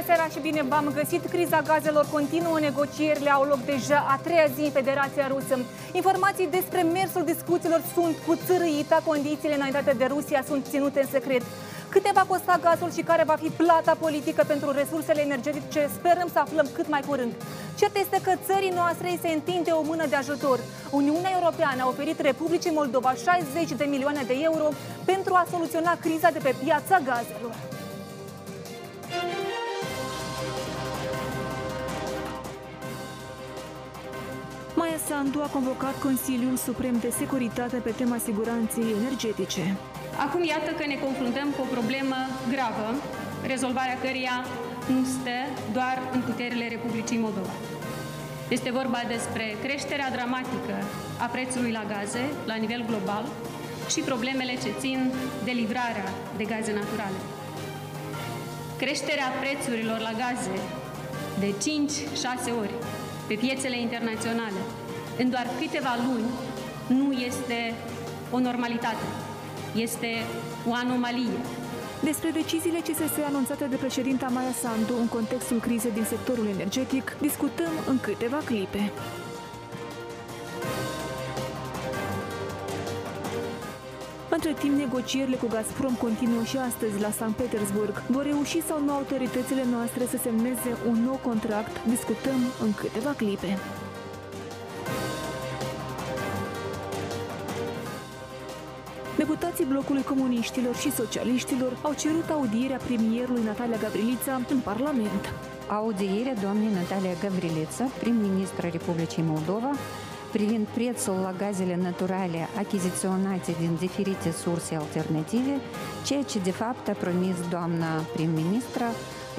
Bună seara și bine v-am găsit! Criza gazelor continuă, negocierile au loc deja a treia zi în Federația Rusă. Informații despre mersul discuțiilor sunt cu țărâita, condițiile înaintate de Rusia sunt ținute în secret. Câte va costa gazul și care va fi plata politică pentru resursele energetice, sperăm să aflăm cât mai curând. Cert este că țării noastre îi se întinde o mână de ajutor. Uniunea Europeană a oferit Republicii Moldova 60 de milioane de euro pentru a soluționa criza de pe piața gazelor. Sandu a convocat Consiliul Suprem de Securitate pe tema siguranței energetice. Acum iată că ne confruntăm cu o problemă gravă, rezolvarea căreia nu stă doar în puterile Republicii Moldova. Este vorba despre creșterea dramatică a prețului la gaze la nivel global și problemele ce țin de livrarea de gaze naturale. Creșterea prețurilor la gaze de 5-6 ori pe piețele internaționale în doar câteva luni nu este o normalitate, este o anomalie. Despre deciziile CSS anunțate de președinta Maia Sandu în contextul crizei din sectorul energetic, discutăm în câteva clipe. Între timp, negocierile cu Gazprom continuă și astăzi la Sankt Petersburg. Vor reuși sau nu autoritățile noastre să semneze un nou contract? Discutăm în câteva clipe. Deputații blocului comuniștilor și socialiștilor au cerut audierea premierului Natalia Gavrilița în Parlament. Audierea doamnei Natalia Gavrilița, prim-ministra Republicii Moldova, privind prețul la gazele naturale achiziționate din diferite surse alternative, ceea ce de fapt a promis doamna prim-ministra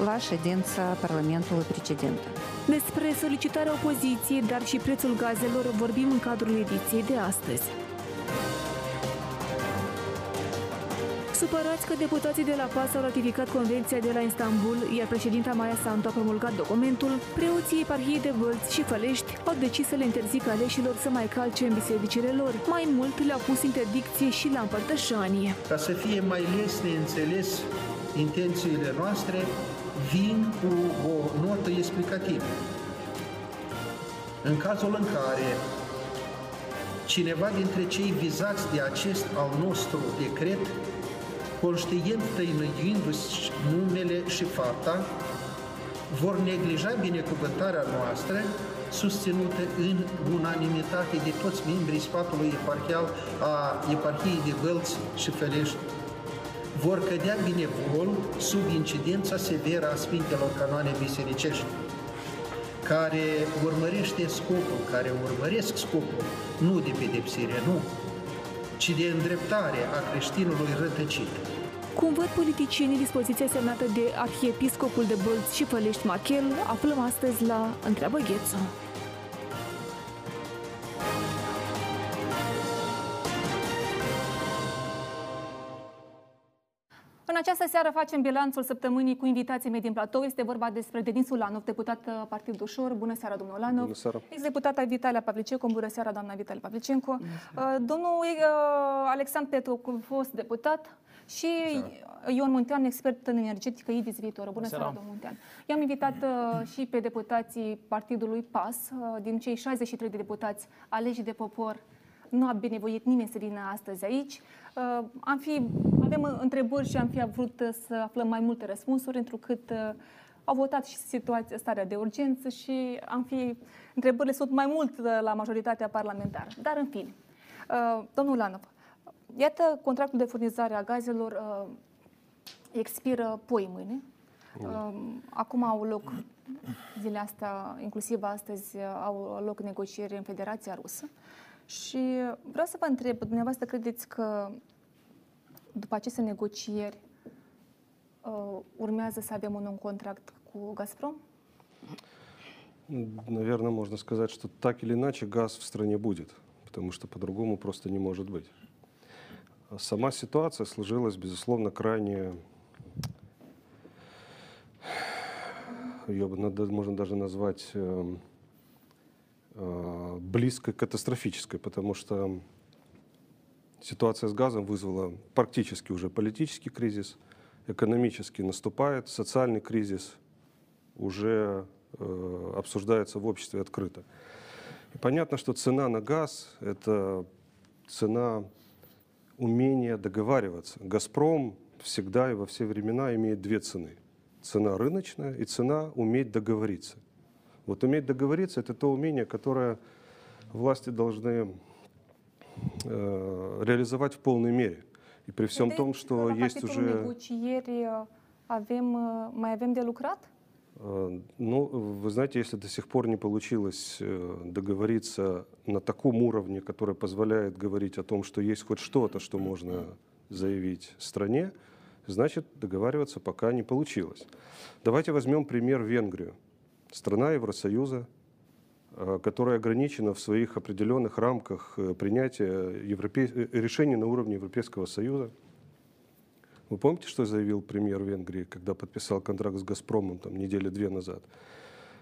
la ședința Parlamentului precedentă. Despre solicitarea opoziției, dar și prețul gazelor vorbim în cadrul ediției de astăzi. Supărați că deputații de la PAS au ratificat convenția de la Istanbul, iar președinta Maia Santu a promulgat documentul, preoții eparhiei de Vălți și Fălești au decis să le interzică aleșilor să mai calce în bisericile lor. Mai mult le-au pus interdicție și la împărtășanie. Ca să fie mai lesne înțeles intențiile noastre, vin cu o notă explicativă. În cazul în care cineva dintre cei vizați de acest al nostru decret conștient tăinuindu-și numele și fapta, vor neglija binecuvântarea noastră susținută în unanimitate de toți membrii sfatului eparhial a eparhiei de Vălți și Felești. Vor cădea binevol sub incidența severă a Sfintelor Canoane Bisericești, care urmărește scopul, care urmăresc scopul, nu de pedepsire, nu, ci de îndreptare a creștinului rătăcit. Cum văd politicienii dispoziția semnată de Arhiepiscopul de Bălți și Fălești Machel, aflăm astăzi la Întreabă Ghețu. În această seară facem bilanțul săptămânii cu invitații mei din platou. Este vorba despre Denis Ulanov, deputat uh, Partid Ușor. Bună seara, domnul Ulanov. Bună seara. Ex-deputata Vitalia Pavlicenco. Bună seara, doamna Vitalia Pavlicenco. Uh, domnul uh, Alexandru Petru, fost deputat, și Ion Muntean, expert în energetică, IDIS Viitor. Bună seara, domnul Muntean. I-am invitat uh, și pe deputații partidului PAS, uh, din cei 63 de deputați aleși de popor, nu a binevoit nimeni să vină astăzi aici. Uh, am fi, avem întrebări și am fi vrut să aflăm mai multe răspunsuri, întrucât uh, au votat și situația, starea de urgență și am fi, întrebările sunt mai mult uh, la majoritatea parlamentară. Dar, în fine, uh, domnul Lanov, Iată, contractul de furnizare a gazelor uh, expiră poi mâine. Uh, acum au loc, zilele astea, inclusiv astăzi, uh, au loc negocieri în Federația Rusă. Și vreau să vă întreb, dumneavoastră credeți că după aceste negocieri uh, urmează să avem un nou contract cu «Газпром»? Наверное, можно сказать, что так или иначе газ в стране будет, потому что по-другому просто не может быть. Сама ситуация сложилась, безусловно, крайне, ее можно даже назвать э, э, близко катастрофической, потому что ситуация с газом вызвала практически уже политический кризис, экономический наступает, социальный кризис, уже э, обсуждается в обществе открыто. И понятно, что цена на газ – это цена умения договариваться. «Газпром» всегда и во все времена имеет две цены. Цена рыночная и цена уметь договориться. Вот уметь договориться – это то умение, которое власти должны э, реализовать в полной мере. И при всем том, что есть уже... avem, mai avem de lucrat? Э, Ну, вы знаете, если до сих пор не получилось э, договориться на таком уровне, который позволяет говорить о том, что есть хоть что-то, что можно заявить стране, значит, договариваться пока не получилось. Давайте возьмем пример Венгрию. Страна Евросоюза, э, которая ограничена в своих определенных рамках принятия европей... э, решений на уровне Европейского Союза. Вы помните, что заявил премьер Венгрии, когда подписал контракт с «Газпромом» там, недели две назад?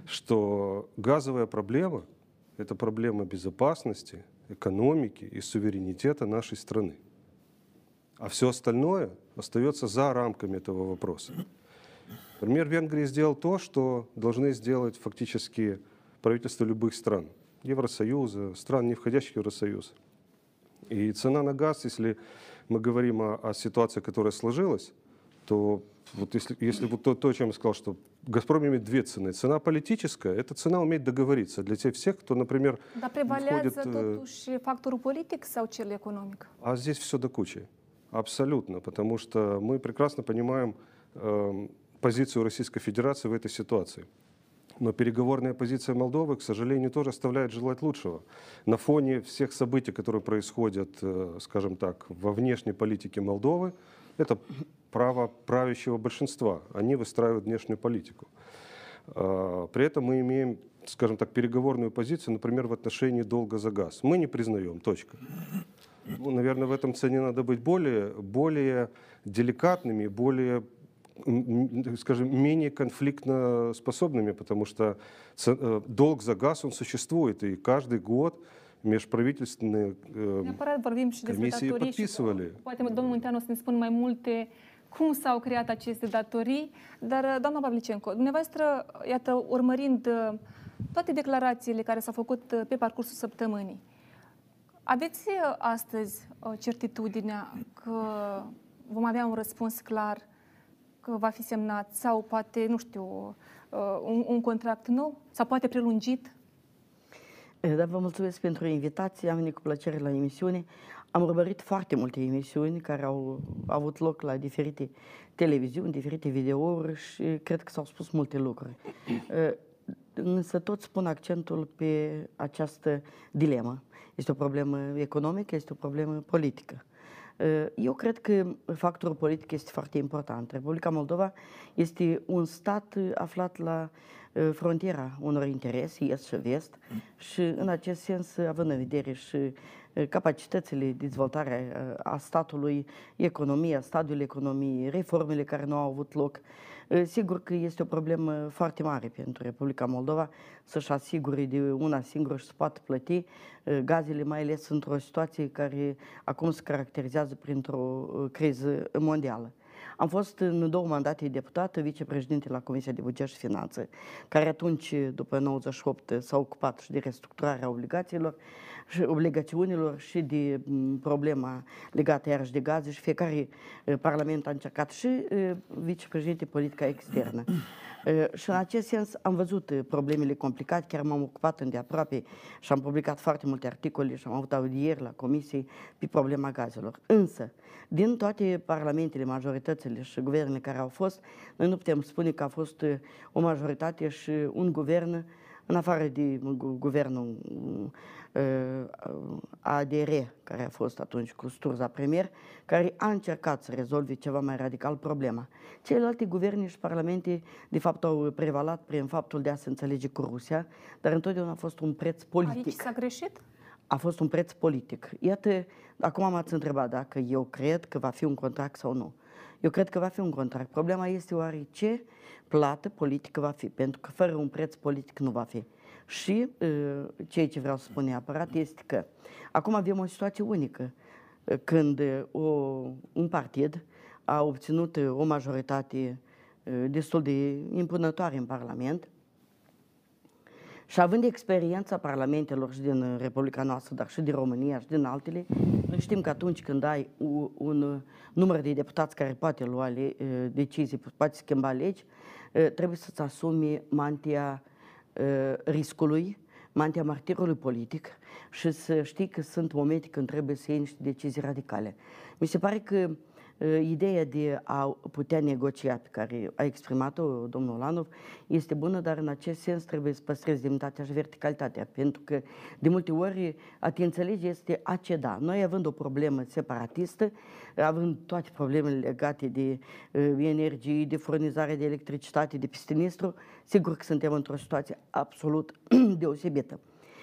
Что газовая проблема – это проблема безопасности, экономики и суверенитета нашей страны. А все остальное остается за рамками этого вопроса. Премьер Венгрии сделал то, что должны сделать фактически правительства любых стран. Евросоюза, стран, не входящих в Евросоюз. И цена на газ, если мы говорим о, о ситуации, которая сложилась, то вот если, если вот то, то, о чем я сказал, что «Газпром» имеет две цены. Цена политическая – это цена уметь договориться для тех всех, кто, например, Dar не входит... prevalează э, factorul politic sau cel economic? А здесь все до кучи. Абсолютно. Потому что мы прекрасно понимаем эм, позицию Российской Федерации в этой ситуации. Но переговорная позиция Молдовы, к сожалению, тоже оставляет желать лучшего. На фоне всех событий, которые происходят, э, скажем так, во внешней политике Молдовы, это право правящего большинства. Они выстраивают внешнюю политику. А, При этом мы имеем, скажем так, переговорную позицию, например, в отношении долга за газ. Мы не признаем, точка. Ну, наверное, в этом цене надо быть более, более деликатными, более, скажем, менее конфликтно способными, потому что ц- э, долг за газ, он существует, и каждый год межправительственные э, Neapărat vorbim și despre Comisii datorii și подписывали. poate domnul Munteanu o să ne spun mai multe cum s-au creat aceste datorii, dar uh, doamna Pavlicenco, dumneavoastră, iată, urmărind uh, toate declarațiile care s-au făcut uh, pe parcursul săptămânii, aveți uh, astăzi uh, certitudinea că vom avea un răspuns clar, că va fi semnat sau poate, nu știu, uh, un, un contract nou sau poate prelungit? Da, vă mulțumesc pentru invitație. Am venit cu plăcere la emisiune. Am urmărit foarte multe emisiuni care au avut loc la diferite televiziuni, diferite videouri și cred că s-au spus multe lucruri. Eh, Însă tot spun accentul pe această dilemă. Este o problemă economică, este o problemă politică. Eh, Eu cred că factorul politic este foarte important. Republica Moldova este un stat eh, aflat la eh, frontiera unor interese, est și vest, și în acest sens, având în vedere și eh, capacitățile de dezvoltare eh, a statului, economia, stadiul economiei, reformele care nu au avut loc, eh, sigur că este o problemă foarte mare pentru Republica Moldova să-și asigure de una singură și să poată plăti eh, gazele, mai ales într-o situație care acum se caracterizează printr-o eh, criză mondială. Am fost în două mandate deputat, vicepreședinte la Comisia de Buget și Finanțe, care atunci, după 98, s-a ocupat și de restructurarea obligațiilor și obligațiunilor și de m, problema legată iarăși de gaze și fiecare eh, parlament a încercat și eh, vicepreședinte politica externă. Eh, Și în acest sens am văzut eh, problemele complicate, chiar m-am ocupat îndeaproape și am publicat foarte multe articole și am avut audieri la comisii pe problema gazelor. Însă, din toate parlamentele, majoritățile și guvernele care au fost, noi nu putem spune că a fost eh, o majoritate și un guvern, în afară de gu- guvernul eh, ADR, care a fost atunci cu Sturza premier, care a încercat să rezolve ceva mai radical problema. Celelalte guverne și parlamente, de fapt, au prevalat prin faptul de a se înțelege cu Rusia, dar întotdeauna a fost un preț politic Aici s-a greșit? a fost un preț politic. Iată, acum m-ați întrebat dacă eu cred că va fi un contract sau nu. Eu cred că va fi un contract. Problema este oare ce plată politică va fi, pentru că fără un preț politic nu va fi. Și uh, ceea ce vreau să spun neapărat este că acum avem o situație unică, uh, când uh, o, un partid a obținut uh, o majoritate uh, destul de impunătoare în Parlament. Și având experiența parlamentelor și din Republica noastră, dar și din România și din altele, noi știm că atunci când ai un, un număr de deputați care poate lua le, decizii, poate schimba legi, trebuie să-ți asumi mantia riscului, mantia martirului politic și să știi că sunt momente când trebuie să iei niște decizii radicale. Mi se pare că ideea de a putea negocia pe care a exprimat-o domnul Olanov este bună, dar în acest sens trebuie să păstrezi demnitatea și verticalitatea, pentru că de multe ori a te înțelege este a ceda. Noi având o problemă separatistă, având toate problemele legate de energie, de furnizare de electricitate, de pistinistru, sigur că suntem într-o situație absolut deosebită.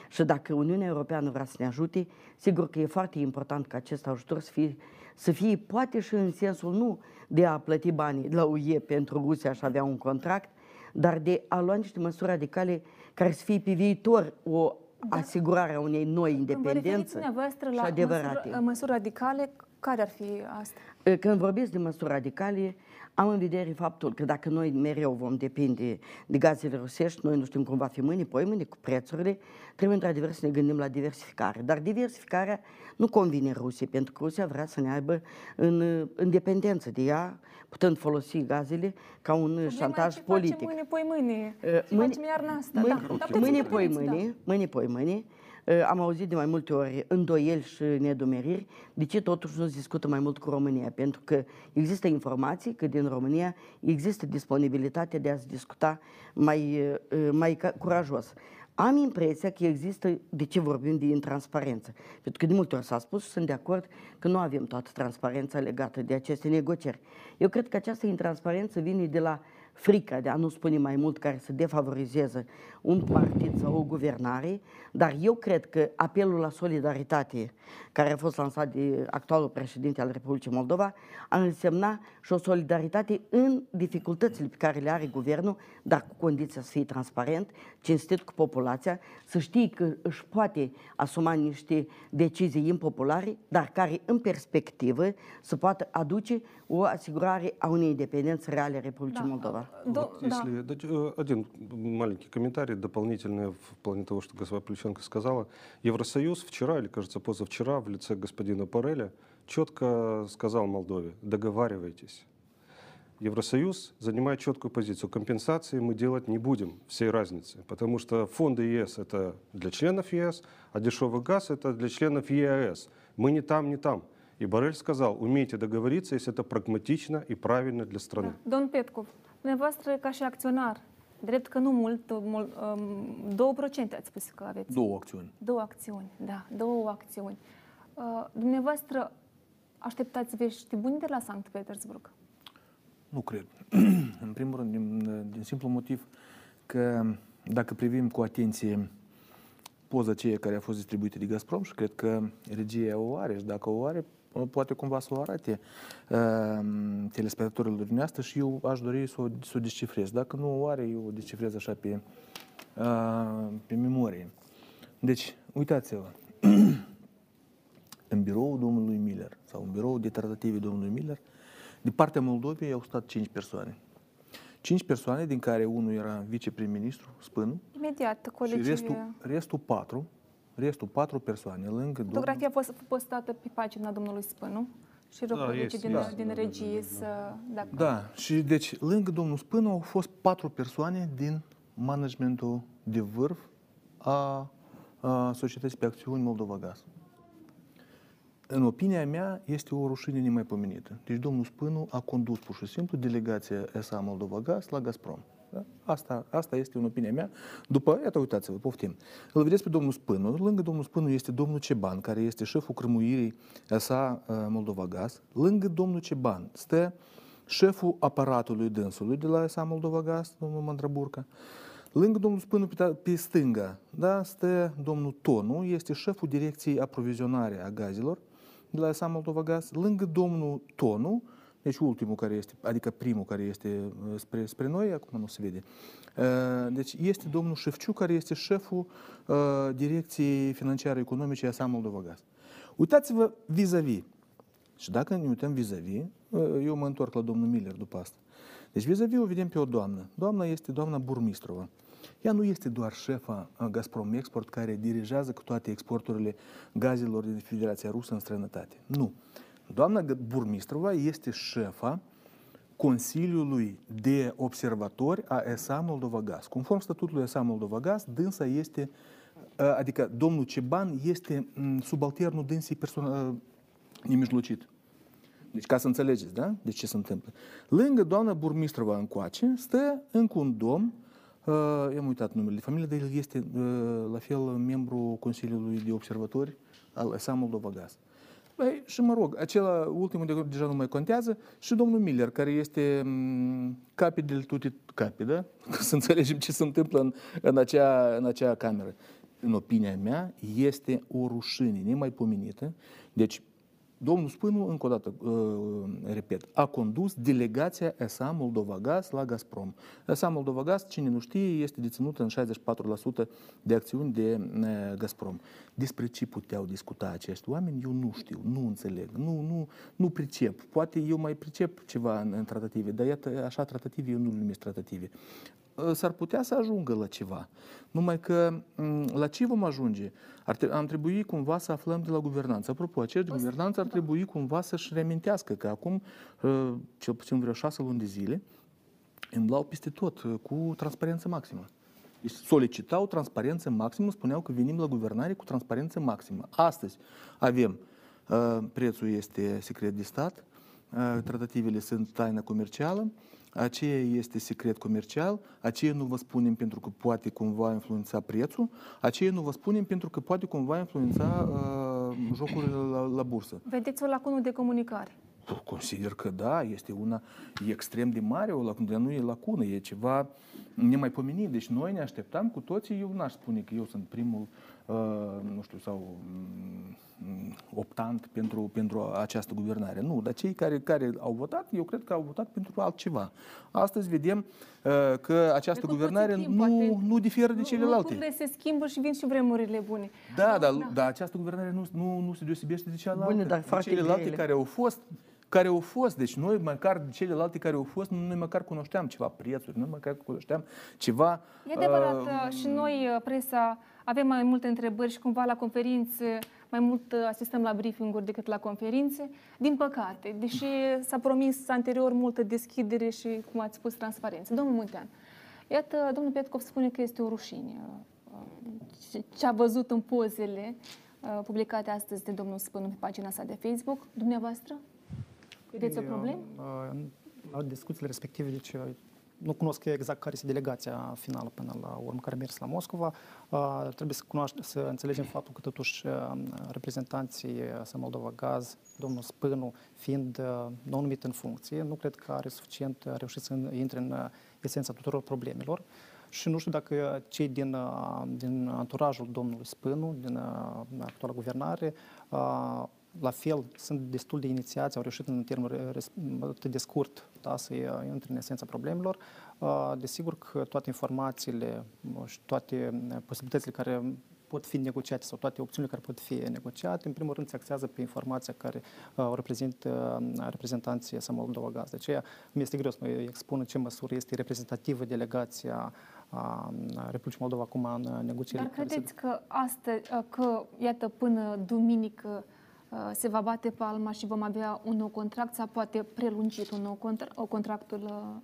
Și dacă Uniunea Europeană vrea să ne ajute, sigur că e foarte important ca acest ajutor să fie să fie poate și în sensul nu de a plăti banii la UE pentru Rusia și avea un contract, dar de a lua niște măsuri radicale care să fie pe viitor o da. asigurare a unei noi independențe și adevărate. Măsuri, măsuri radicale, care ar fi asta? Când vorbesc de măsuri radicale, am în vedere faptul că dacă noi mereu vom depinde de gazele rusești, noi nu știm cum va fi mâine, poi mâine cu prețurile, trebuie într-adevăr să ne gândim la diversificare. Dar diversificarea nu convine Rusiei, pentru că Rusia vrea să ne aibă în independență de ea, putând folosi gazele ca un Problema șantaj ce politic. mâine, poi mâine. Ce mâine, facem iarna asta? Mâine, da. okay. mâine, poi mâine, da. mâine, poi mâine, am auzit de mai multe ori îndoieli și nedumeriri de ce totuși nu se discută mai mult cu România. Pentru că există informații că din România există disponibilitatea de a se discuta mai, mai curajos. Am impresia că există, de ce vorbim de intransparență? Pentru că de multe ori s-a spus și sunt de acord că nu avem toată transparența legată de aceste negocieri. Eu cred că această intransparență vine de la frica de a nu spune mai mult care să defavorizeze un partid sau o guvernare, dar eu cred că apelul la solidaritate care a fost lansat de actualul președinte al Republicii Moldova ar însemna și o solidaritate în dificultățile pe care le are guvernul, dar cu condiția să fie transparent, cinstit cu populația, să știe că își poate asuma niște decizii impopulare, dar care în perspectivă să poată aduce o asigurare a unei independențe reale a Republicii da. Moldova. Вот если, да. Один маленький комментарий дополнительный в плане того, что госпожа Плющенко сказала. Евросоюз вчера, или, кажется, позавчера, в лице господина Пореля, четко сказал Молдове, договаривайтесь. Евросоюз занимает четкую позицию. Компенсации мы делать не будем всей разницы, потому что фонды ЕС это для членов ЕС, а дешевый газ это для членов ЕАЭС. Мы не там, не там. И Борель сказал, умейте договориться, если это прагматично и правильно для страны. Да. Дон Петков, dumneavoastră ca și acționar, drept că nu mult, mult um, 2% ați spus că aveți. Două acțiuni. Două acțiuni, da, două acțiuni. Uh, dumneavoastră așteptați vești bune de la Sankt Petersburg? Nu cred. În primul rând, din, din simplu motiv că dacă privim cu atenție poza aceea care a fost distribuită de Gazprom și cred că regia o are și dacă o are, poate cumva să o arate uh, telespectatorilor dumneavoastră și eu aș dori să o, să o descifrez. Dacă nu o are, eu o descifrez așa pe, uh, pe memorie. Deci, uitați-vă, în biroul domnului Miller sau în biroul de tratative domnului Miller, de partea Moldovei au stat 5 persoane. 5 persoane, din care unul era viceprim-ministru, Spânu. Imediat, colegii... Și restul, restul patru restul patru persoane lângă Fotografia a fost postată pe pagina domnului Spânu și rog da, este, din, da, din regie să... Dacă... Da, și deci lângă domnul Spânu au fost patru persoane din managementul de vârf a, a societății pe acțiuni Moldova Gaz. În opinia mea, este o rușine nemaipomenită. Deci domnul Spânu a condus pur și simplu delegația SA Moldova Gaz la Gazprom. Da? Asta, asta este în opinia mea. După, iată, uitați-vă, poftim. Îl vedeți pe domnul Spânu. Lângă domnul Spânu este domnul Ceban, care este șeful crămuirii sa Moldova Gaz. Lângă domnul Ceban stă șeful aparatului dânsului de la SA Moldova Gaz, domnul Mandraburca. Lângă domnul Spânu pe, pe stânga, da, stă domnul Tonu, este șeful direcției aprovizionare a gazelor de la SA Moldova Gaz. Lângă domnul Tonu, deci ultimul care este, adică primul care este uh, spre, spre noi, acum nu se vede. Uh, deci este domnul Șefciu, care este șeful uh, Direcției Financiare Economice a SAM Moldova Gaz. Uitați-vă vis-a-vis. Și dacă ne uităm vis-a-vis, eu mă întorc la domnul Miller după asta. Deci vis-a-vis o vedem pe o doamnă. Doamna este doamna Burmistrova. Ea nu este doar șefa Gazprom Export care dirigează cu toate exporturile gazelor din Federația Rusă în străinătate. Nu. Doamna Burmistrova este șefa Consiliului de Observatori a ESA Moldova Gaz. Conform statutului ESA Moldova Gaz, dânsa este, adică domnul Ceban este subalternul dânsii persoană nemijlocit. Deci ca să înțelegeți, da? De ce se întâmplă. Lângă doamna Burmistrova încoace stă încă un domn, uh, i-am uitat numele de familie, dar el este uh, la fel membru Consiliului de Observatori al ESA Moldova Gaz. Băi, și mă rog, acela ultimul de deja nu mai contează și domnul Miller, care este capi de tuti capi, da? Să înțelegem ce se întâmplă în, în, acea, în acea cameră. În opinia mea, este o rușine nemaipomenită. Deci, Domnul Spânu, încă o dată, uh, repet, a condus delegația ESA Moldova Gaz la Gazprom. ESA Moldova Gaz, cine nu știe, este deținută în 64% de acțiuni de uh, Gazprom. Despre ce puteau discuta acești oameni, eu nu știu, nu înțeleg, nu, nu, nu pricep. Poate eu mai pricep ceva în, în tratative, dar iată, așa tratative eu nu le numesc tratative. Ă, s-ar putea să ajungă la ceva. Numai că la ce vom ajunge? Ar tre- am trebui cumva să aflăm de la guvernanță. Apropo, acești guvernanță ar da. trebui cumva să-și reamintească că acum, ă, cel puțin vreo șase luni de zile, îmblau peste tot ă, cu transparență maximă. Deci solicitau transparență maximă, spuneau că venim la guvernare cu transparență maximă. Astăzi avem, prețul este secret de stat, tratativele sunt taină comercială, aceea este secret comercial, aceea nu vă spunem pentru că poate cumva influența prețul, aceea nu vă spunem pentru că poate cumva influența uh, jocurile la, la bursă. Vedeți o lacună de comunicare? Consider că da, este una extrem de mare, o lacună, dar nu e lacună, e ceva nemaipomenit. Deci noi ne așteptam cu toții, eu n-aș spune că eu sunt primul, uh, nu știu, sau Mm, optant pentru, pentru această guvernare. Nu, dar cei care, care au votat, eu cred că au votat pentru altceva. Astăzi vedem uh, că această Trecut guvernare timp, nu, poate, nu diferă de celelalte. Lucrurile se schimbă și vin și vremurile bune. Da, dar, da. dar această guvernare nu, nu, nu se deosebește de cealaltă. Bune, dar de celelalte grele. care au fost care au fost. Deci noi, măcar celelalte care au fost, noi măcar cunoșteam ceva prețuri, noi măcar cunoșteam ceva... E adevărat, uh, și noi, uh, presa, avem mai multe întrebări și cumva la conferințe mai mult uh, asistăm la briefing-uri decât la conferințe. Din păcate, deși s-a promis anterior multă deschidere și, cum ați spus, transparență. Domnul Muntean, iată, domnul Petkov spune că este o rușine. Uh, ce a văzut în pozele uh, publicate astăzi de domnul Spânu pe pagina sa de Facebook, dumneavoastră? Vedeți o problemă? La discuțiile respective, deci nu cunosc exact care este delegația finală până la urmă care a mers la Moscova. Uh, trebuie să, cunoaște, să înțelegem faptul că totuși uh, reprezentanții să Moldova Gaz, domnul Spânu, fiind uh, nou numit în funcție, nu cred că are suficient reușit să intre în esența tuturor problemelor. Și nu știu dacă cei din, din anturajul domnului Spânu, din actuala guvernare, la fel, sunt destul de inițiați, au reușit în termen atât de scurt da, să intre în esența problemelor. Desigur că toate informațiile și toate posibilitățile care pot fi negociate sau toate opțiunile care pot fi negociate, în primul rând se axează pe informația care uh, o reprezintă uh, reprezentanții să Moldova Gaz. De aceea mi este greu să mă expun în ce măsură este reprezentativă delegația a Republicii Moldova acum în negocieri. Dar credeți că astăzi, că iată până duminică Uh, se va bate palma și vom avea un nou contract sau poate prelungit un nou contra- o contractul uh,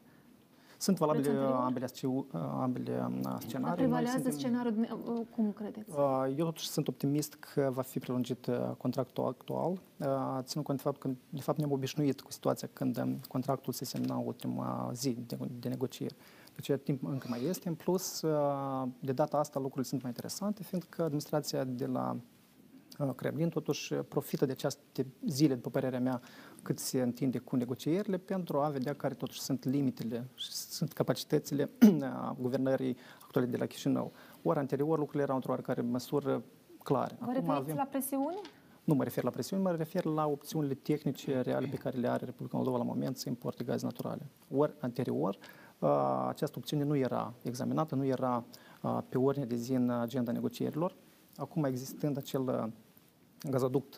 sunt valabile ambele, ambele uh, scenarii. Dar prevalează scenariul, cum credeți? Eu totuși sunt optimist că va fi prelungit contractul actual, ținând cont de fapt că de fapt ne-am obișnuit cu situația când um, contractul se semna ultima zi de, de negocieri. Deci timp încă mai este. În plus, de data asta lucrurile sunt mai interesante, fiindcă administrația de la Kremlin totuși profită de aceste zile, după părerea mea, cât se întinde cu negocierile, pentru a vedea care totuși sunt limitele și sunt capacitățile guvernării actuale de la Chișinău. Ori anterior lucrurile erau într-o oarecare măsură clare. Vă referiți avem... la presiune? Nu mă refer la presiune, mă refer la opțiunile tehnice reale pe care le are Republica Moldova la moment să importe gaze naturale. Ori anterior, această opțiune nu era examinată, nu era pe ordine de zi în agenda negocierilor. Acum existând acel gazoduct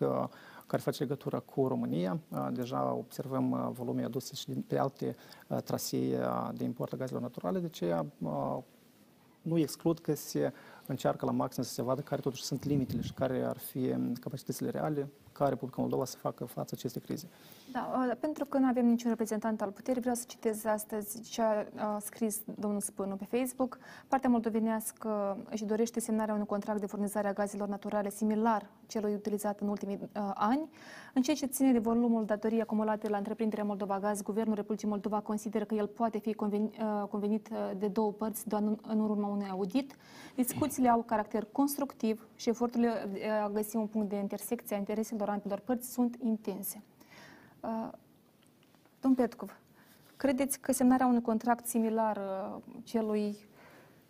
care face legătură cu România. Deja observăm volume aduse și pe alte trasee de import a gazelor naturale, de aceea nu exclud că se încearcă la maxim să se vadă care totuși sunt limitele și care ar fi capacitățile reale ca Republica Moldova să facă față acestei crize. Da, uh, pentru că nu avem niciun reprezentant al puterii, vreau să citez astăzi ce a scris domnul Spânu pe Facebook. Partea moldovenească își dorește semnarea unui contract de furnizare a gazelor naturale similar celui utilizat în ultimii uh, ani. În ceea ce ține de volumul datorii acumulate la întreprinderea Moldova Gaz, Guvernul Republicii Moldova consideră că el poate fi convenit, uh, convenit uh, de două părți doar în, în urma unui audit. Discuțiile au caracter constructiv și eforturile de a găsi un punct de intersecție a intereselor ambelor părți sunt intense. Uh, domn Petkov, credeți că semnarea unui contract similar uh, celui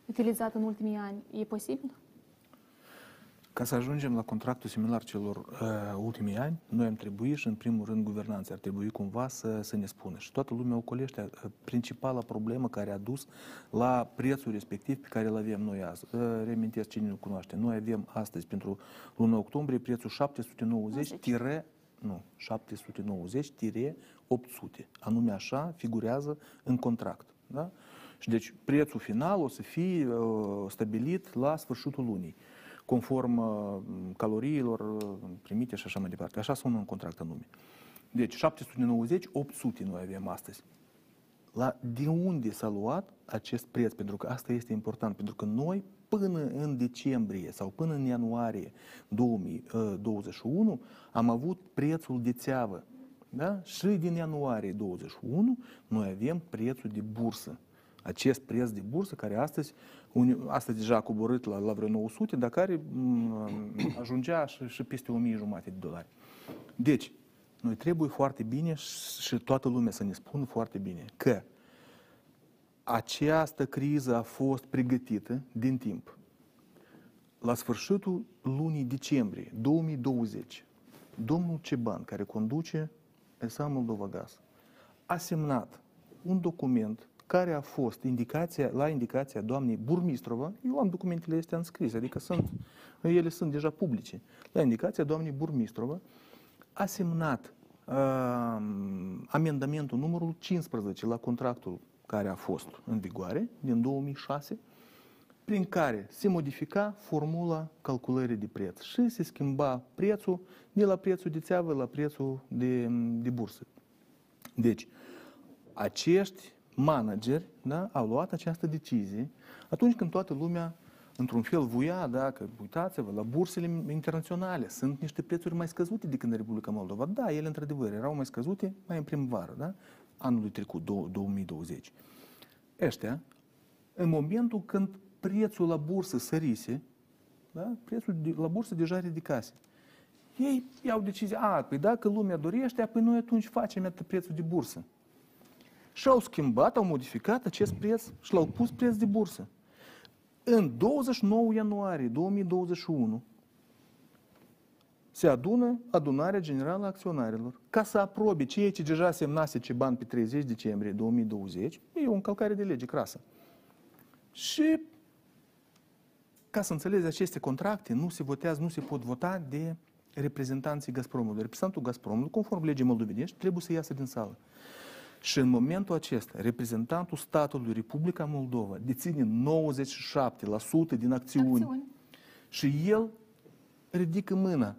utilizat în ultimii ani e posibil? Ca să ajungem la contractul similar celor uh, ultimii ani, noi am trebuit și, în primul rând, guvernanții ar trebui cumva să, să ne spună. Și toată lumea ocolește uh, principala problemă care a dus la prețul respectiv pe care îl avem noi azi. Uh, reamintesc cine nu cunoaște. Noi avem astăzi, pentru luna octombrie, prețul 790 tire, nu, 790-800. Anume așa figurează în contract. Da? Și deci prețul final o să fie uh, stabilit la sfârșitul lunii conform uh, caloriilor uh, primite și așa mai departe. Așa sună în contract anume. Deci 790, 800 noi avem astăzi. La de unde s-a luat acest preț? Pentru că asta este important. Pentru că noi până în decembrie sau până în ianuarie 2021 uh, am avut prețul de țeavă. Da? Și din ianuarie 2021 noi avem prețul de bursă acest preț de bursă care astăzi, astăzi deja a coborât la, la vreo 900, dar care mm, ajungea și, și peste 1000 jumate de dolari. Deci, noi trebuie foarte bine și toată lumea să ne spună foarte bine că această criză a fost pregătită din timp. La sfârșitul lunii decembrie 2020, domnul Ceban, care conduce ESA Moldova Gaz, a semnat un document care a fost indicația, la indicația doamnei Burmistrova, eu am documentele astea înscrise, adică sunt, ele sunt deja publice, la indicația doamnei Burmistrova, a semnat uh, amendamentul numărul 15 la contractul care a fost în vigoare din 2006, prin care se modifica formula calculării de preț și se schimba prețul de la prețul de țeavă la prețul de, de bursă. Deci, acești manageri da, au luat această decizie atunci când toată lumea într-un fel voia, da, că uitați-vă, la bursele internaționale sunt niște prețuri mai scăzute decât în Republica Moldova. Da, ele într-adevăr erau mai scăzute mai în primăvară, da, anului trecut, 2020. Ăștia, în momentul când prețul la bursă sărise, da, prețul de, la bursă deja ridicase. Ei iau decizia, a, păi dacă lumea dorește, păi noi atunci facem prețul de bursă și au schimbat, au modificat acest preț și l-au pus preț de bursă. În 29 ianuarie 2021 se adună adunarea generală a acționarilor ca să aprobe ceea ce deja semnase ce bani pe 30 decembrie 2020, e o încălcare de lege crasă. Și ca să înțelegi aceste contracte, nu se votează, nu se pot vota de reprezentanții Gazpromului. Reprezentantul Gazpromului, conform legii moldovenești, trebuie să iasă din sală. Și în momentul acesta, reprezentantul statului Republica Moldova deține 97% din acțiuni. acțiuni. Și el ridică mâna.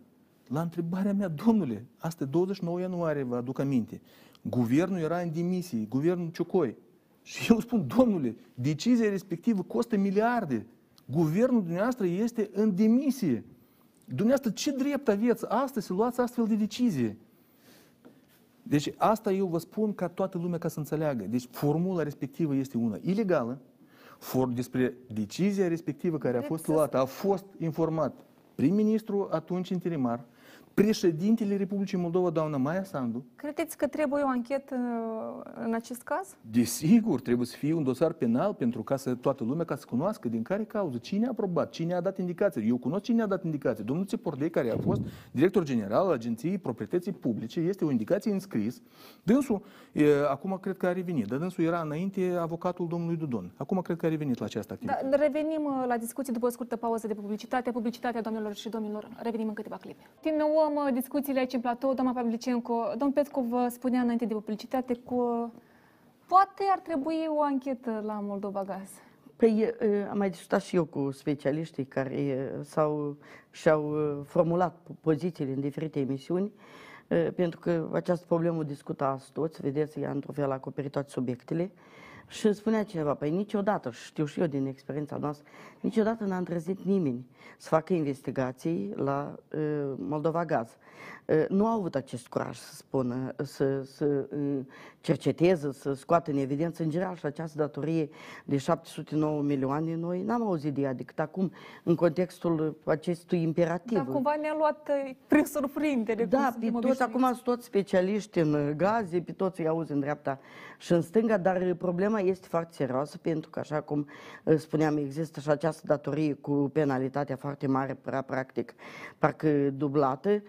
La întrebarea mea, domnule, asta 29 ianuarie, vă aduc aminte, guvernul era în demisie, guvernul Ciocoi. Și eu spun, domnule, decizia respectivă costă miliarde. Guvernul dumneavoastră este în demisie. Dumneavoastră ce drept aveți astăzi să luați astfel de decizie? Deci asta eu vă spun ca toată lumea ca să înțeleagă. Deci formula respectivă este una ilegală, for, despre decizia respectivă care a fost luată, a fost informat prim-ministru atunci interimar, președintele Republicii Moldova, doamna Maia Sandu. Credeți că trebuie o anchetă în acest caz? Desigur, trebuie să fie un dosar penal pentru ca să toată lumea ca să cunoască din care cauză, cine a aprobat, cine a dat indicații. Eu cunosc cine a dat indicații. Domnul Țepordei, care a fost director general al Agenției Proprietății Publice, este o indicație înscris. Dânsul, e, acum cred că a revenit, dar dânsul era înainte avocatul domnului Dudon. Acum cred că a revenit la această activitate. Da, revenim uh, la discuție după o scurtă pauză de publicitate. Publicitatea, domnilor și domnilor, revenim în câteva clipe. Din nou Continuăm uh, discuțiile aici în platou. Doamna Pavlicenco, domnul Petcu vă spunea înainte de publicitate că poate ar trebui o anchetă la Moldova Gaz. Păi uh, am mai discutat și eu cu specialiștii care uh, s-au, și-au uh, formulat pozițiile în diferite emisiuni, uh, pentru că această problemă o discută azi toți, vedeți, ea într-un fel a acoperit toate subiectele. Și spunea cineva, păi niciodată, și știu și eu din experiența noastră, niciodată n-a întrezit nimeni să facă investigații la uh, Moldova Gaz. Uh, nu au avut acest curaj să spună, să, să uh, cerceteze, să scoată în evidență în general și această datorie de 709 milioane, noi n-am auzit de ea decât acum în contextul acestui imperativ. Dar cumva ne-a luat uh, prin surprindere. cum Da, suntem pe toți, obișnuiți. acum sunt toți specialiști în uh, gaze, pe toți îi auzi în dreapta și în stânga, dar uh, problema este foarte serioasă pentru că, așa cum uh, spuneam, există și această datorie cu penalitatea foarte mare, prea practic, parcă dublată, uh,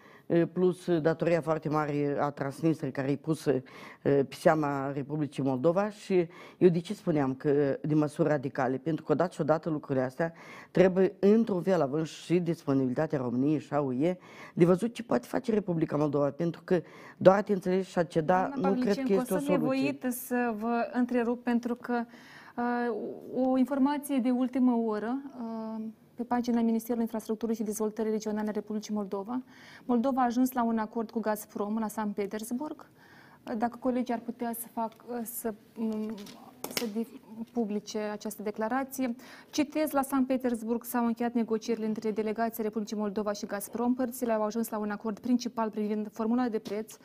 plus uh, datoria foarte mare a Transnistriei care e pusă uh, pe seama Republicii Moldova și eu de ce spuneam că de măsuri radicale? Pentru că odată și odată lucrurile astea trebuie într-un fel, având și disponibilitatea României și a UE, de văzut ce poate face Republica Moldova, pentru că doar a te înțelegi și a ceda Doamna nu cred că Pavlicenco, este o sunt soluție. nevoită să vă întrerup pentru că uh, o informație de ultimă oră uh, pe pagina Ministerului Infrastructurii și Dezvoltării Regionale a Republicii Moldova. Moldova a ajuns la un acord cu Gazprom la San Petersburg. Uh, Dacă colegii ar putea să fac uh, să mm, să dif- publice această declarație. Citez, la San Petersburg s-au încheiat negocierile între delegația Republicii Moldova și Gazprom. Părțile au ajuns la un acord principal privind formula de preț,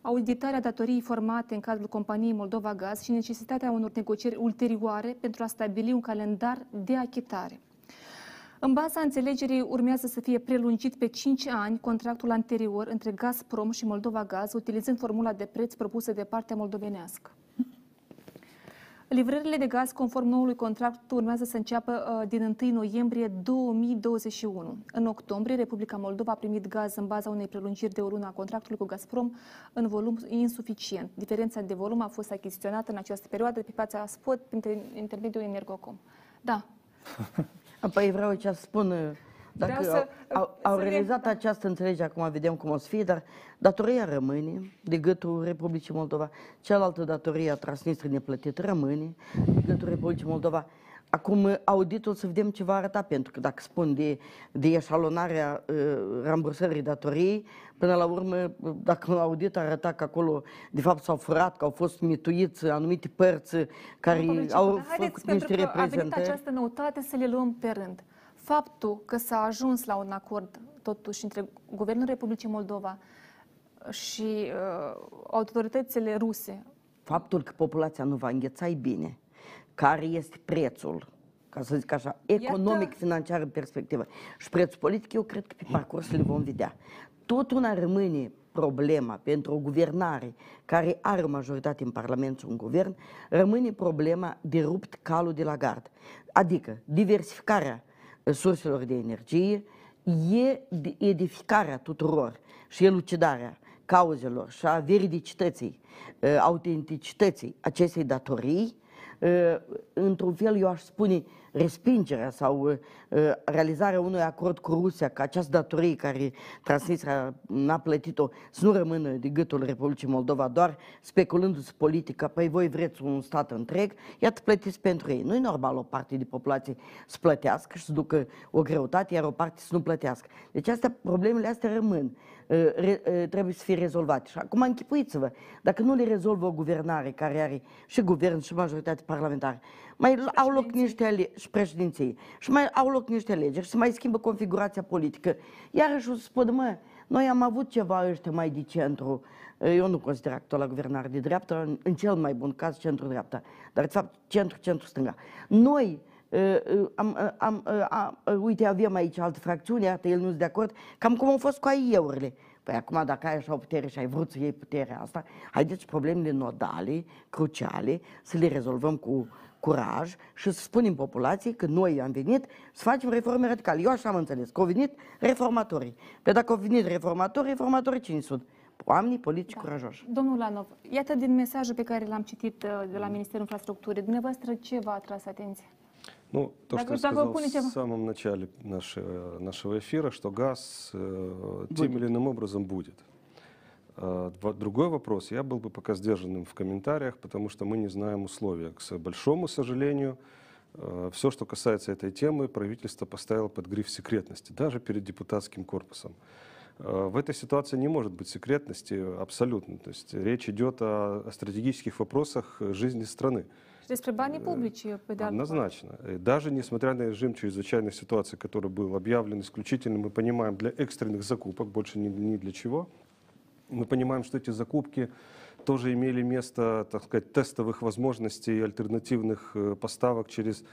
auditarea datoriei formate în cadrul companiei Moldova Gaz și necesitatea unor negocieri ulterioare pentru a stabili un calendar de achitare. În baza înțelegerii urmează să fie prelungit pe 5 ani contractul anterior între Gazprom și Moldova Gaz, utilizând formula de preț propusă de partea moldovenească. Livrările de gaz, conform noului contract, urmează să înceapă uh, din 1 noiembrie 2021. În octombrie, Republica Moldova a primit gaz în baza unei prelungiri de o lună a contractului cu Gazprom în volum insuficient. Diferența de volum a fost achiziționată în această perioadă pe piața spot prin intermediul Energocom. Da, Păi vreau ce să spun, uh, dacă Vreau să- au, au, au să le- realizat da. această înțelegere, acum vedem cum o să fie, dar datoria rămâne de gâtul Republicii Moldova, cealaltă datorie a Transnistriei neplătită rămâne de gâtul Republicii Moldova. Acum uh, auditul să vedem ce va arăta, pentru că dacă spun de, de eșalonarea uh, rambursării datoriei, până la urmă, uh, dacă un audit arăta că acolo de fapt s-au furat, că au fost mituiți anumite părți care Domnul Pavlicencu, au dar haideți, făcut pentru niște că a venit reprezentări. această noutate să le luăm pe rând. Faptul că s-a ajuns la un acord totuși între Guvernul Republicii Moldova și uh, autoritățile ruse, faptul că populația nu va îngheța e bine, care este prețul, ca să zic așa, economic, financiar în perspectivă și prețul politic, eu cred că pe parcurs le vom vedea. Tot una rămâne problema pentru o guvernare care are o majoritate în Parlament și un guvern, rămâne problema de rupt calul de la gard. Adică diversificarea uh, surselor de energie, e de- edificarea tuturor și elucidarea cauzelor și a veridicității, uh, autenticității acestei datorii, uh, într-un fel, eu aș spune, respingerea sau uh, realizarea unui acord cu Rusia, că această datorie care Transnistria n-a plătit-o să nu rămână de gâtul Republicii Moldova, doar speculându-se politica, păi voi vreți un stat întreg, iată plătiți pentru ei. Nu e normal o parte din populație să plătească și să ducă o greutate, iar o parte să nu plătească. Deci astea, problemele astea rămân. Uh, re, uh, trebuie să fie rezolvate. Și acum închipuiți-vă, dacă nu le rezolvă o guvernare care are și guvern și majoritate parlamentară, mai au loc niște ale- și președinții, și mai au loc niște alegeri și se mai schimbă configurația politică. Iarăși o să spun, mă, noi am avut ceva ăștia mai de centru, eu nu consider actuala guvernare de dreapta, în, în cel mai bun caz centru-dreapta, dar de fapt centru-centru-stânga. Noi Uh, uh, am, uh, am, uh, am, uh, uite, avem aici altă fracțiune, iată, el nu sunt de acord, cam cum au fost cu AIE-urile. Păi acum, dacă ai așa o putere și ai vrut să iei puterea asta, haideți problemele nodale, cruciale, să le rezolvăm cu curaj și să spunem populației că noi am venit să facem reforme radicale. Eu așa am înțeles, că au venit reformatorii. Pe dacă au venit reformatorii, reformatorii cine sunt? Oamenii politici da. curajoși. Domnul Lanov, iată din mesajul pe care l-am citit uh, de la Ministerul Infrastructurii, dumneavoastră ce v-a atras atenția? Ну, то, Так что я вы- так вы сказал помните- в самом начале нашего, нашего эфира, что газ э, тем или иным образом будет. Два- Другой вопрос. Я был бы пока сдержанным в комментариях, потому что мы не знаем условия. К большому сожалению, все, что касается этой темы, правительство поставило под гриф секретности, даже перед депутатским корпусом. Э, В этой ситуации не может быть секретности абсолютно. То есть речь идет о, о стратегических вопросах э, жизни страны. De altă parte. Однозначно. И даже несмотря на режим чрезвычайной ситуации, который был объявлен исключительно, мы понимаем, для экстренных закупок, больше ни, ни для чего, мы понимаем, что эти закупки тоже имели место, так сказать, тестовых возможностей альтернативных э, поставок через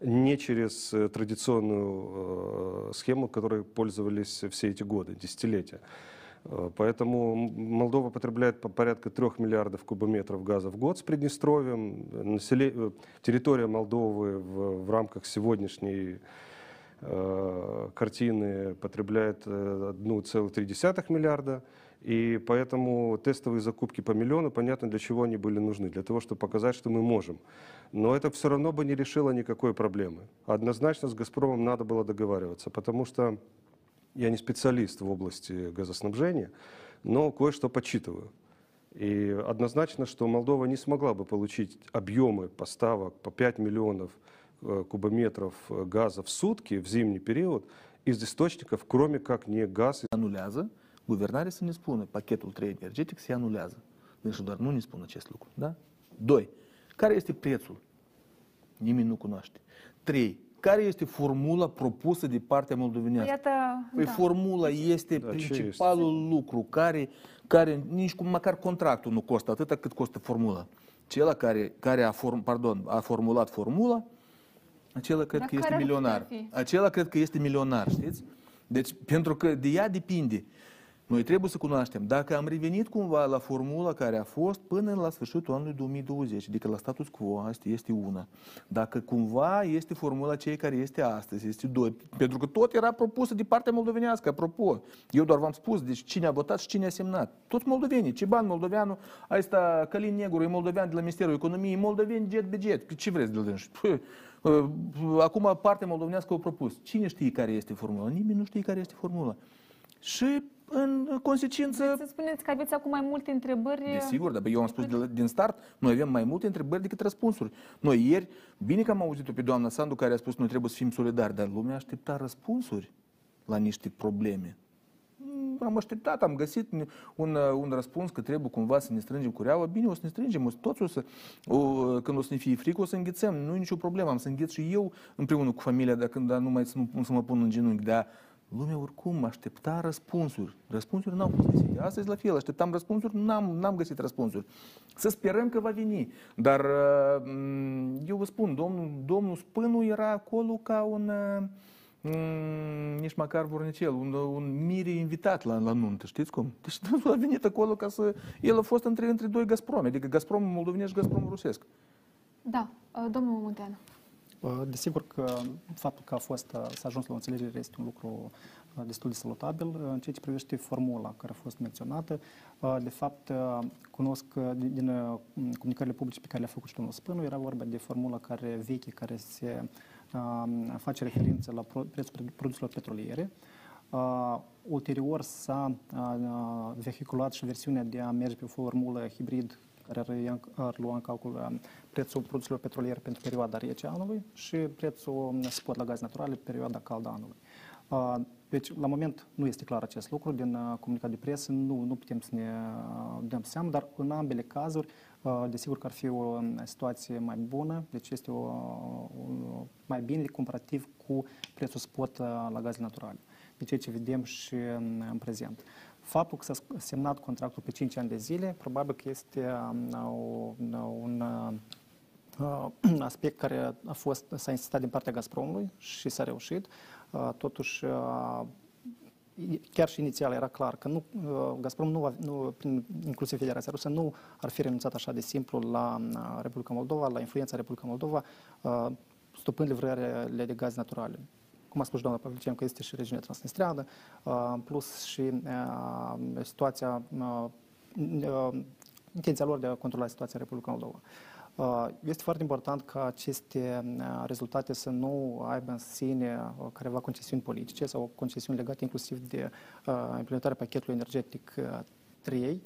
не через э, традиционную э, схему, которой пользовались все эти годы, десятилетия. Поэтому Молдова потребляет по порядка 3 миллиардов кубометров газа в год с Приднестровьем. Населе- Территория Молдовы в, в рамках сегодняшней э, картины потребляет э, 1,3 миллиарда. И поэтому тестовые закупки по миллиону, понятно, для чего они были нужны. Для того, чтобы показать, что мы можем. Но это все равно бы не решило никакой проблемы. Однозначно с «Газпромом» надо было договариваться, потому что я не специалист в области газоснабжения, но кое-что подсчитываю. И однозначно, что Молдова не смогла бы получить объемы поставок по 5 миллионов э, кубометров э, газа в сутки в зимний период из источников, кроме как не газ anulează, guvernarea să ne spună, pachetul 3 energetic se anulează. Deci doar nu ne spun acest lucru. Da? 2. Care este prețul? Nimeni nu cunoaște. 3. Care este formula propusă de partea moldovenească? Iată, Păi da. formula este Da, ce principalul lucru care, care nici cum măcar contractul nu costă atâta cât costă formula. Cela care, care a, form, pardon, a formulat formula, acela cred Dar că este care ar putea milionar. fi? Acela cred că este milionar, știți? Deci, pentru că de ea depinde. Noi trebuie să cunoaștem dacă am revenit cumva la formula care a fost până la sfârșitul anului 2020, adică la status quo, asta este una. Dacă cumva este formula cei care este astăzi, este doi. Pentru că tot era propusă de partea moldovenească, apropo. Eu doar v-am spus, deci cine a votat și cine a semnat. Toți moldovenii. Ciban moldoveanu, asta Călin Negru, e moldovean de la Ministerul Economiei, moldoveni jet budget. Ce vreți de la dânsi? Păi, Acum partea moldovenească a propus. Cine știe care este formula? Nimeni nu știe care este formula. Și în consecință... Să spuneți că aveți acum mai multe întrebări. Desigur, dar eu am spus de la, din start, noi avem mai multe întrebări decât răspunsuri. Noi ieri, bine că am auzit-o pe doamna Sandu care a spus noi trebuie să fim solidari, dar lumea aștepta răspunsuri la niște probleme. Mm, Am așteptat, am găsit un, un răspuns că trebuie cumva să ne strângem cureaua. Bine, o să ne strângem, o să, toți o să, o, când o să ne fie frică, o să înghețăm. Nu e nicio problemă, am să îngheț și eu împreună cu familia, dacă dar nu mai să, nu, să mă pun în genunchi. Dar lumea oricum aștepta răspunsuri. Răspunsuri n-au fost găsite. Astăzi la fel, așteptam răspunsuri, n-am, n-am găsit răspunsuri. Să sperăm că va veni. Dar uh, eu vă spun, domnul, domnul Spânu era acolo ca un... uh, Mm, nici măcar vornicel, un, un mire invitat la, la nuntă, știți cum? Deci dânsul a venit acolo ca să... El a fost între, între doi Gazprome, adică Gazprom moldovenesc și Gazprom rusesc. Da, uh, domnul Munteanu. Uh, Desigur că faptul că a fost, uh, s-a ajuns la o înțelegere este un lucru uh, destul de salutabil. Uh, În ceea ce privește formula care a fost menționată, uh, de fapt, uh, cunosc uh, din din, uh, comunicările publice pe care le-a făcut și domnul Spânu, era vorba de formula care veche, care se uh, face referință la pro- prețul produselor petroliere. Uh, ulterior s-a uh, vehiculat și versiunea de a merge pe o formulă hibrid care ar, ia- ar lua în calcul uh, prețul produselor petroliere pentru perioada rece a anului și prețul spot la gaz naturale pe perioada caldă a anului. Uh, Deci, la moment, nu este clar acest lucru. Din uh, comunicat de presă nu, nu putem să ne uh, dăm seama, dar în ambele cazuri, uh, desigur că ar fi o um, situație mai bună, deci este o, un, mai bine comparativ cu prețul spot uh, la gaze naturale. De ceea ce vedem și în, în prezent. Faptul că s-a semnat contractul pe 5 ani de zile, probabil că este um, o, un uh, aspect care a fost, s-a insistat din partea Gazpromului și s-a reușit. Uh, Totuși, uh, chiar și inițial era clar că nu, uh, Gazprom nu, va, nu prin, inclusiv Federația Rusă, nu ar fi renunțat așa de simplu la uh, Republica Moldova, la influența Republica Moldova, uh, stopând livrările de gaze naturale. Cum a spus și doamna Pavlicenco, este și regiunea transnistreană, uh, plus și uh, situația uh, uh, intenția lor de a controla situația în Republica Moldova. Este foarte important ca aceste rezultate să nu aibă în sine careva concesiuni politice sau concesiuni legate inclusiv de implementarea pachetului energetic 3,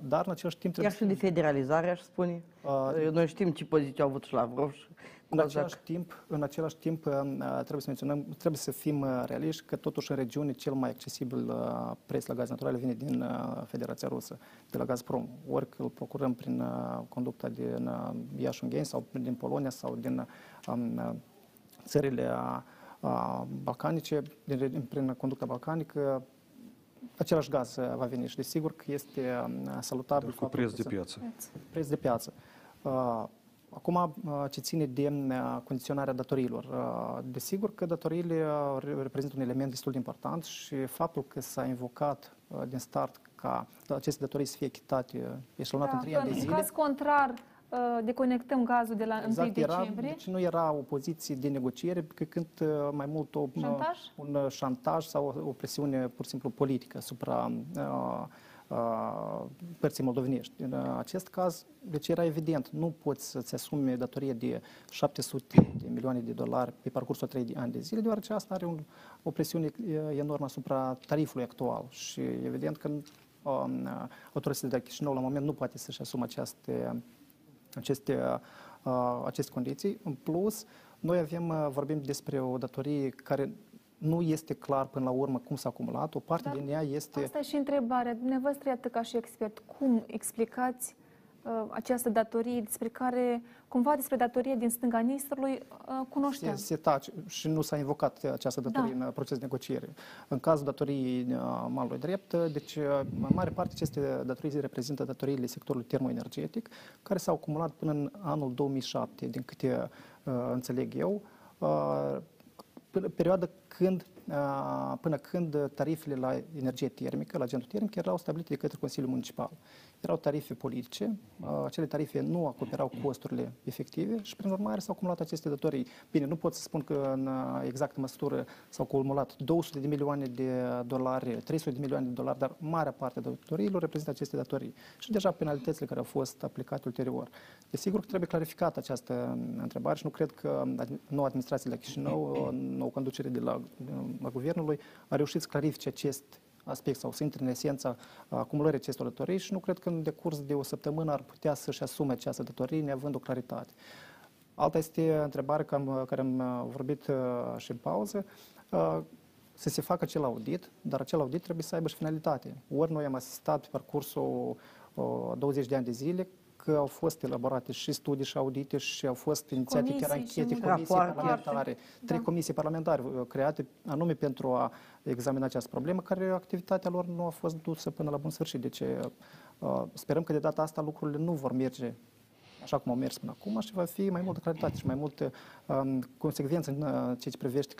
dar în același timp trebuie... Chiar și de federalizare, aș spune. Uh, Noi știm ce poziție au avut și Lavrov și în același, timp, în același timp, uh, trebuie să menționăm, trebuie să fim uh, realiști că totuși în regiune cel mai accesibil uh, preț la gaz natural vine din Federația Rusă, de la Gazprom. Ori că îl procurăm prin conducta din Iași sau din Polonia sau din um, țările balcanice, din, prin conducta balcanică, același gaz va veni și desigur că este um, salutabil. Dar cu preț de piață. Preț de piață. Acum, uh, ce ține de uh, condiționarea datoriilor. Uh, desigur că datoriile reprezintă un element destul de important și faptul că s-a invocat din start ca aceste datorii să fie echitate eșalonate da, în trei ani de zile. În caz contrar, deconectăm gazul de la exact, 1 decembrie. Deci nu era o poziție de negociere, pe când mai mult o, șantaj? un șantaj sau o, o presiune pur și simplu politică asupra uh, părții moldovenești. În acest caz, deci era evident, nu poți să-ți asumi datorie de 700 de milioane de dolari pe parcursul 3 de ani de zile, deoarece asta are un, o presiune enormă asupra tarifului actual și evident că um, autoritatea de Chișinău la moment nu poate să-și asume aceste, aceste, uh, aceste condiții. În plus, noi avem, vorbim despre o datorie care nu este clar până la urmă cum s-a acumulat. O parte Dar din ea este... Asta e și întrebarea. Dumneavoastră, iată ca și expert, cum explicați uh, această datorie despre care, cumva despre datorie din stânga Nistrului, uh, cunoșteam. Se, se tace și nu s-a invocat această datorie da. în proces de negociere. În cazul datoriei uh, malului drept, deci uh, în mare parte aceste datorii reprezintă datoriile sectorului termoenergetic, care s-au acumulat până în anul 2007, din câte uh, înțeleg eu. Uh, perioadă când, până când tarifele la energie termică, la agentul termic, erau stabilite de către Consiliul Municipal erau tarife politice, acele tarife nu acoperau costurile efective și, prin urmare, s-au acumulat aceste datorii. Bine, nu pot să spun că în exactă măsură s-au acumulat 200 de milioane de dolari, 300 de milioane de dolari, dar marea parte a datoriilor reprezintă aceste datorii. Și deja penalitățile care au fost aplicate ulterior. Desigur că trebuie clarificată această întrebare și nu cred că noua administrație de la Chișinău, nouă conducere de la, la guvernului, a reușit să clarifice acest aspect sau să intre în esența acumulării acestor datorii și nu cred că în decurs de o săptămână ar putea să-și asume această datorie neavând o claritate. Alta este întrebarea care am vorbit și în pauză, să se facă acel audit, dar acel audit trebuie să aibă și finalitate. Ori noi am asistat pe parcursul 20 de ani de zile că au fost elaborate și studii și audite și au fost inițiate chiar anchete, comisii parlamentare, trei da. comisii parlamentare uh, create anume pentru a examina această problemă, care activitatea lor nu a fost dusă până la bun sfârșit. Deci uh, sperăm că de data asta lucrurile nu vor merge așa cum au mers până acum și va fi mai multă claritate și mai multă um, consecvență în uh, ceea ce privește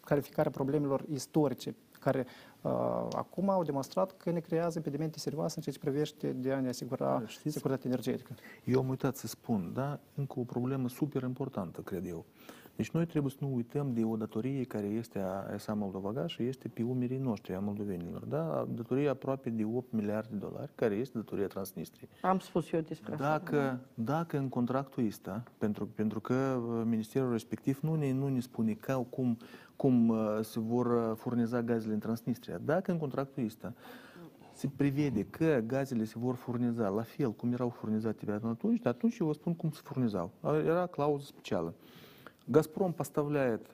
clarificarea problemelor istorice care uh, acum au demonstrat că ne creează impedimente serioase în ceea ce privește de a ne asigura Știți? securitatea energetică. Eu am uitat să spun, da, încă o problemă super importantă, cred eu. Deci noi trebuie să nu uităm de o datorie care este a SA Moldovaga și este pe umerii noștri, a moldovenilor. Da? Datorie aproape de 8 miliarde de dolari, care este datoria Transnistriei. Am spus eu despre dacă, asta. Dacă în contractul ăsta, pentru, pentru că uh, ministerul respectiv nu ne, nu ne spune ca, cum, cum uh, se vor uh, furniza gazele în Transnistria, dacă în contractul ăsta se prevede că gazele se vor furniza la fel cum erau furnizate pe atunci, atunci eu vă spun cum se furnizau. Era clauză specială. Газпром поставляет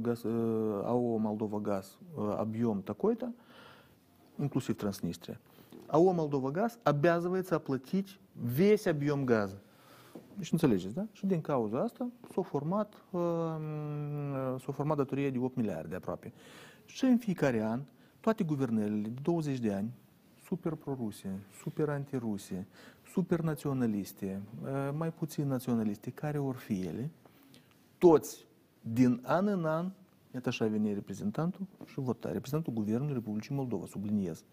газ, АО Молдова Газ объем такой-то, инклюзив Транснистрия. АО Молдова Газ обязывается оплатить весь объем газа. Deci înțelegeți, da? Și din cauza asta s-a format, s-a format datoria de 8 miliarde aproape. Și în fiecare an, toate guvernările de 20 de ani, super pro-ruse, super anti-ruse, super naționaliste, mai puțin naționaliste, care or fi ele, toți, din an în an, iată așa vine reprezentantul și vota. Reprezentantul Guvernului Republicii Moldova, subliniez.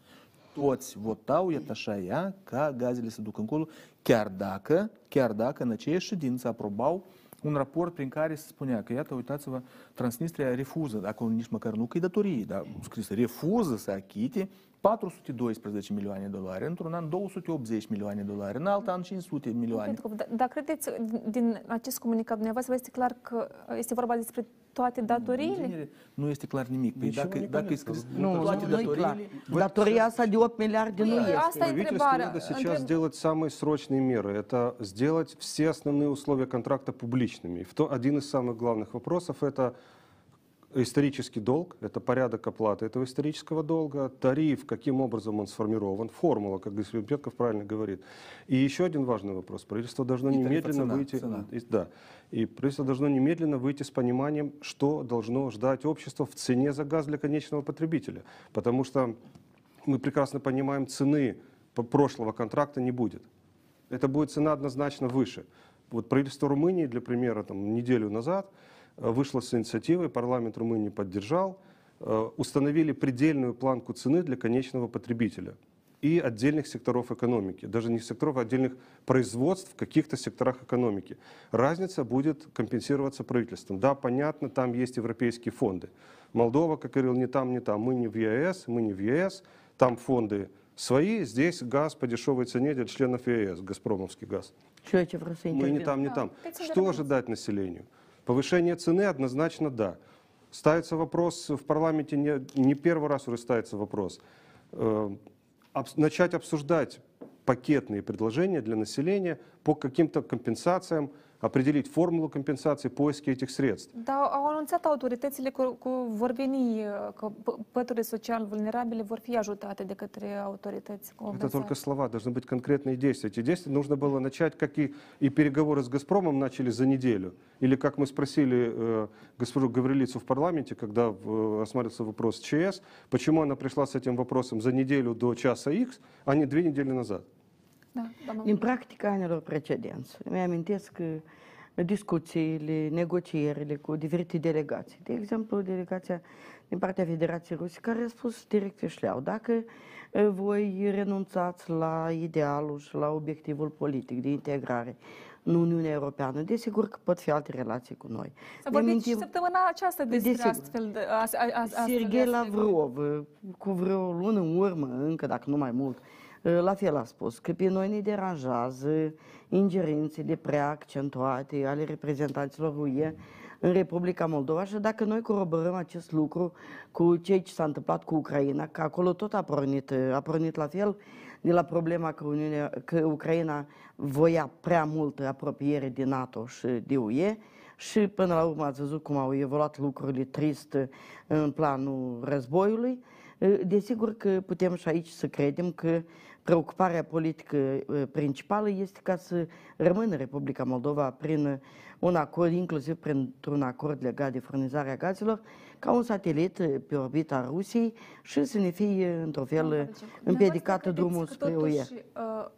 Toți votau, iată așa ea, ca gazele să ducă încolo, chiar dacă, chiar dacă în aceeași ședință aprobau un raport prin care se spunea că, iată, uitați-vă, Transnistria refuză, dacă nici măcar nu că e datorie, dar scris, refuză să achite 412 milioane de dolari, într-un an 280 milioane de dolari, în alt an 500 milioane. Pentru că, da- Dar credeți, din acest comunicat dumneavoastră este clar că este vorba despre toate datoriile? genere, nu este clar nimic. Păi dacă, dacă e scris Nu, toate nu, e datoriile, Datoria asta de 8 miliarde nu Păi, este. asta e Правительству întrebarea. надо сейчас сделать самые срочные меры. Это сделать все основные условия контракта публичными. И один из самых главных вопросов – это исторический долг, это порядок оплаты этого исторического долга, тариф, каким образом он сформирован, формула, как господин Петков правильно говорит. И еще один важный вопрос. Правительство должно И немедленно цена, выйти... цена. И- Да. И правительство должно немедленно выйти с пониманием, что должно ждать общество в цене за газ для конечного потребителя. Потому что мы прекрасно понимаем, цены прошлого контракта не будет. Это будет цена однозначно выше. Вот правительство Румынии, для примера, там, неделю назад э, вышло с инициативой, парламент Румынии поддержал, э, установили предельную планку цены для конечного потребителя и отдельных секторов экономики, даже не секторов, а отдельных производств в каких-то секторах экономики. Разница будет компенсироваться правительством. Да, понятно, там есть европейские фонды. Молдова, как говорил, не там, не там. Мы не в ЕС, мы не в ЕС. Там фонды свои, здесь газ по дешевой цене для членов ЕС, газпромовский газ. Eu ce vreau să Мы не там, не Да, там. Что ожидать населению? Повышение цены однозначно да. Ставится вопрос в парламенте, не, не первый раз уже ставится вопрос. Э, обс- начать обсуждать пакетные предложения для населения по каким-то компенсациям, определить формулу компенсации, поиски этих средств. Dar au anunțat autoritățile că, că vor veni, că păturile social vulnerabile vor fi ajutate de către autorități. cu Это только слова, должны быть конкретные действия. Эти действия нужно было начать, как и, и переговоры с «Газпромом» начали за неделю. Или как мы спросили э, госпожу Гаврилицу в парламенте, когда э, рассматривался вопрос ЧС, почему она пришла с этим вопросом за неделю до часа X, а не две недели назад. Da, doamna Din practica anilor precedenți, îmi amintesc că discuțiile, negocierile cu diferite delegații. De exemplu, delegația din partea Federației Ruse, care a spus direct și șleau, dacă eh, voi renunțați la idealul și la obiectivul politic de integrare în Uniunea Europeană, desigur că pot fi alte relații cu noi. S-a Ne vorbit și amintim- săptămâna aceasta despre Desigur. astfel de... A, a, a, astfel de Sergei aspecte. Lavrov, cu vreo lună în urmă, încă dacă nu mai mult, la fel a spus că pe noi ne deranjează ingerințele prea accentuate ale reprezentanților UE în Republica Moldova și dacă noi coroborăm acest lucru cu ceea ce s-a întâmplat cu Ucraina, că acolo tot a pornit, a pornit la fel de la problema că, Uniunea, că Ucraina voia prea multă apropiere de NATO și de UE, și până la urmă ați văzut cum au evoluat lucrurile trist în planul războiului. Desigur că putem și aici să credem că preocuparea politică eh, principală este ca să rămână Republica Moldova prin un acord, inclusiv printr-un acord legat de furnizarea gazelor, ca un satelit eh, pe orbita Rusiei și să ne fie, într-un fel, Doamna eh, Vălceancu, împiedicată dumneavoastră drumul credeți că spre UE. totuși, uh,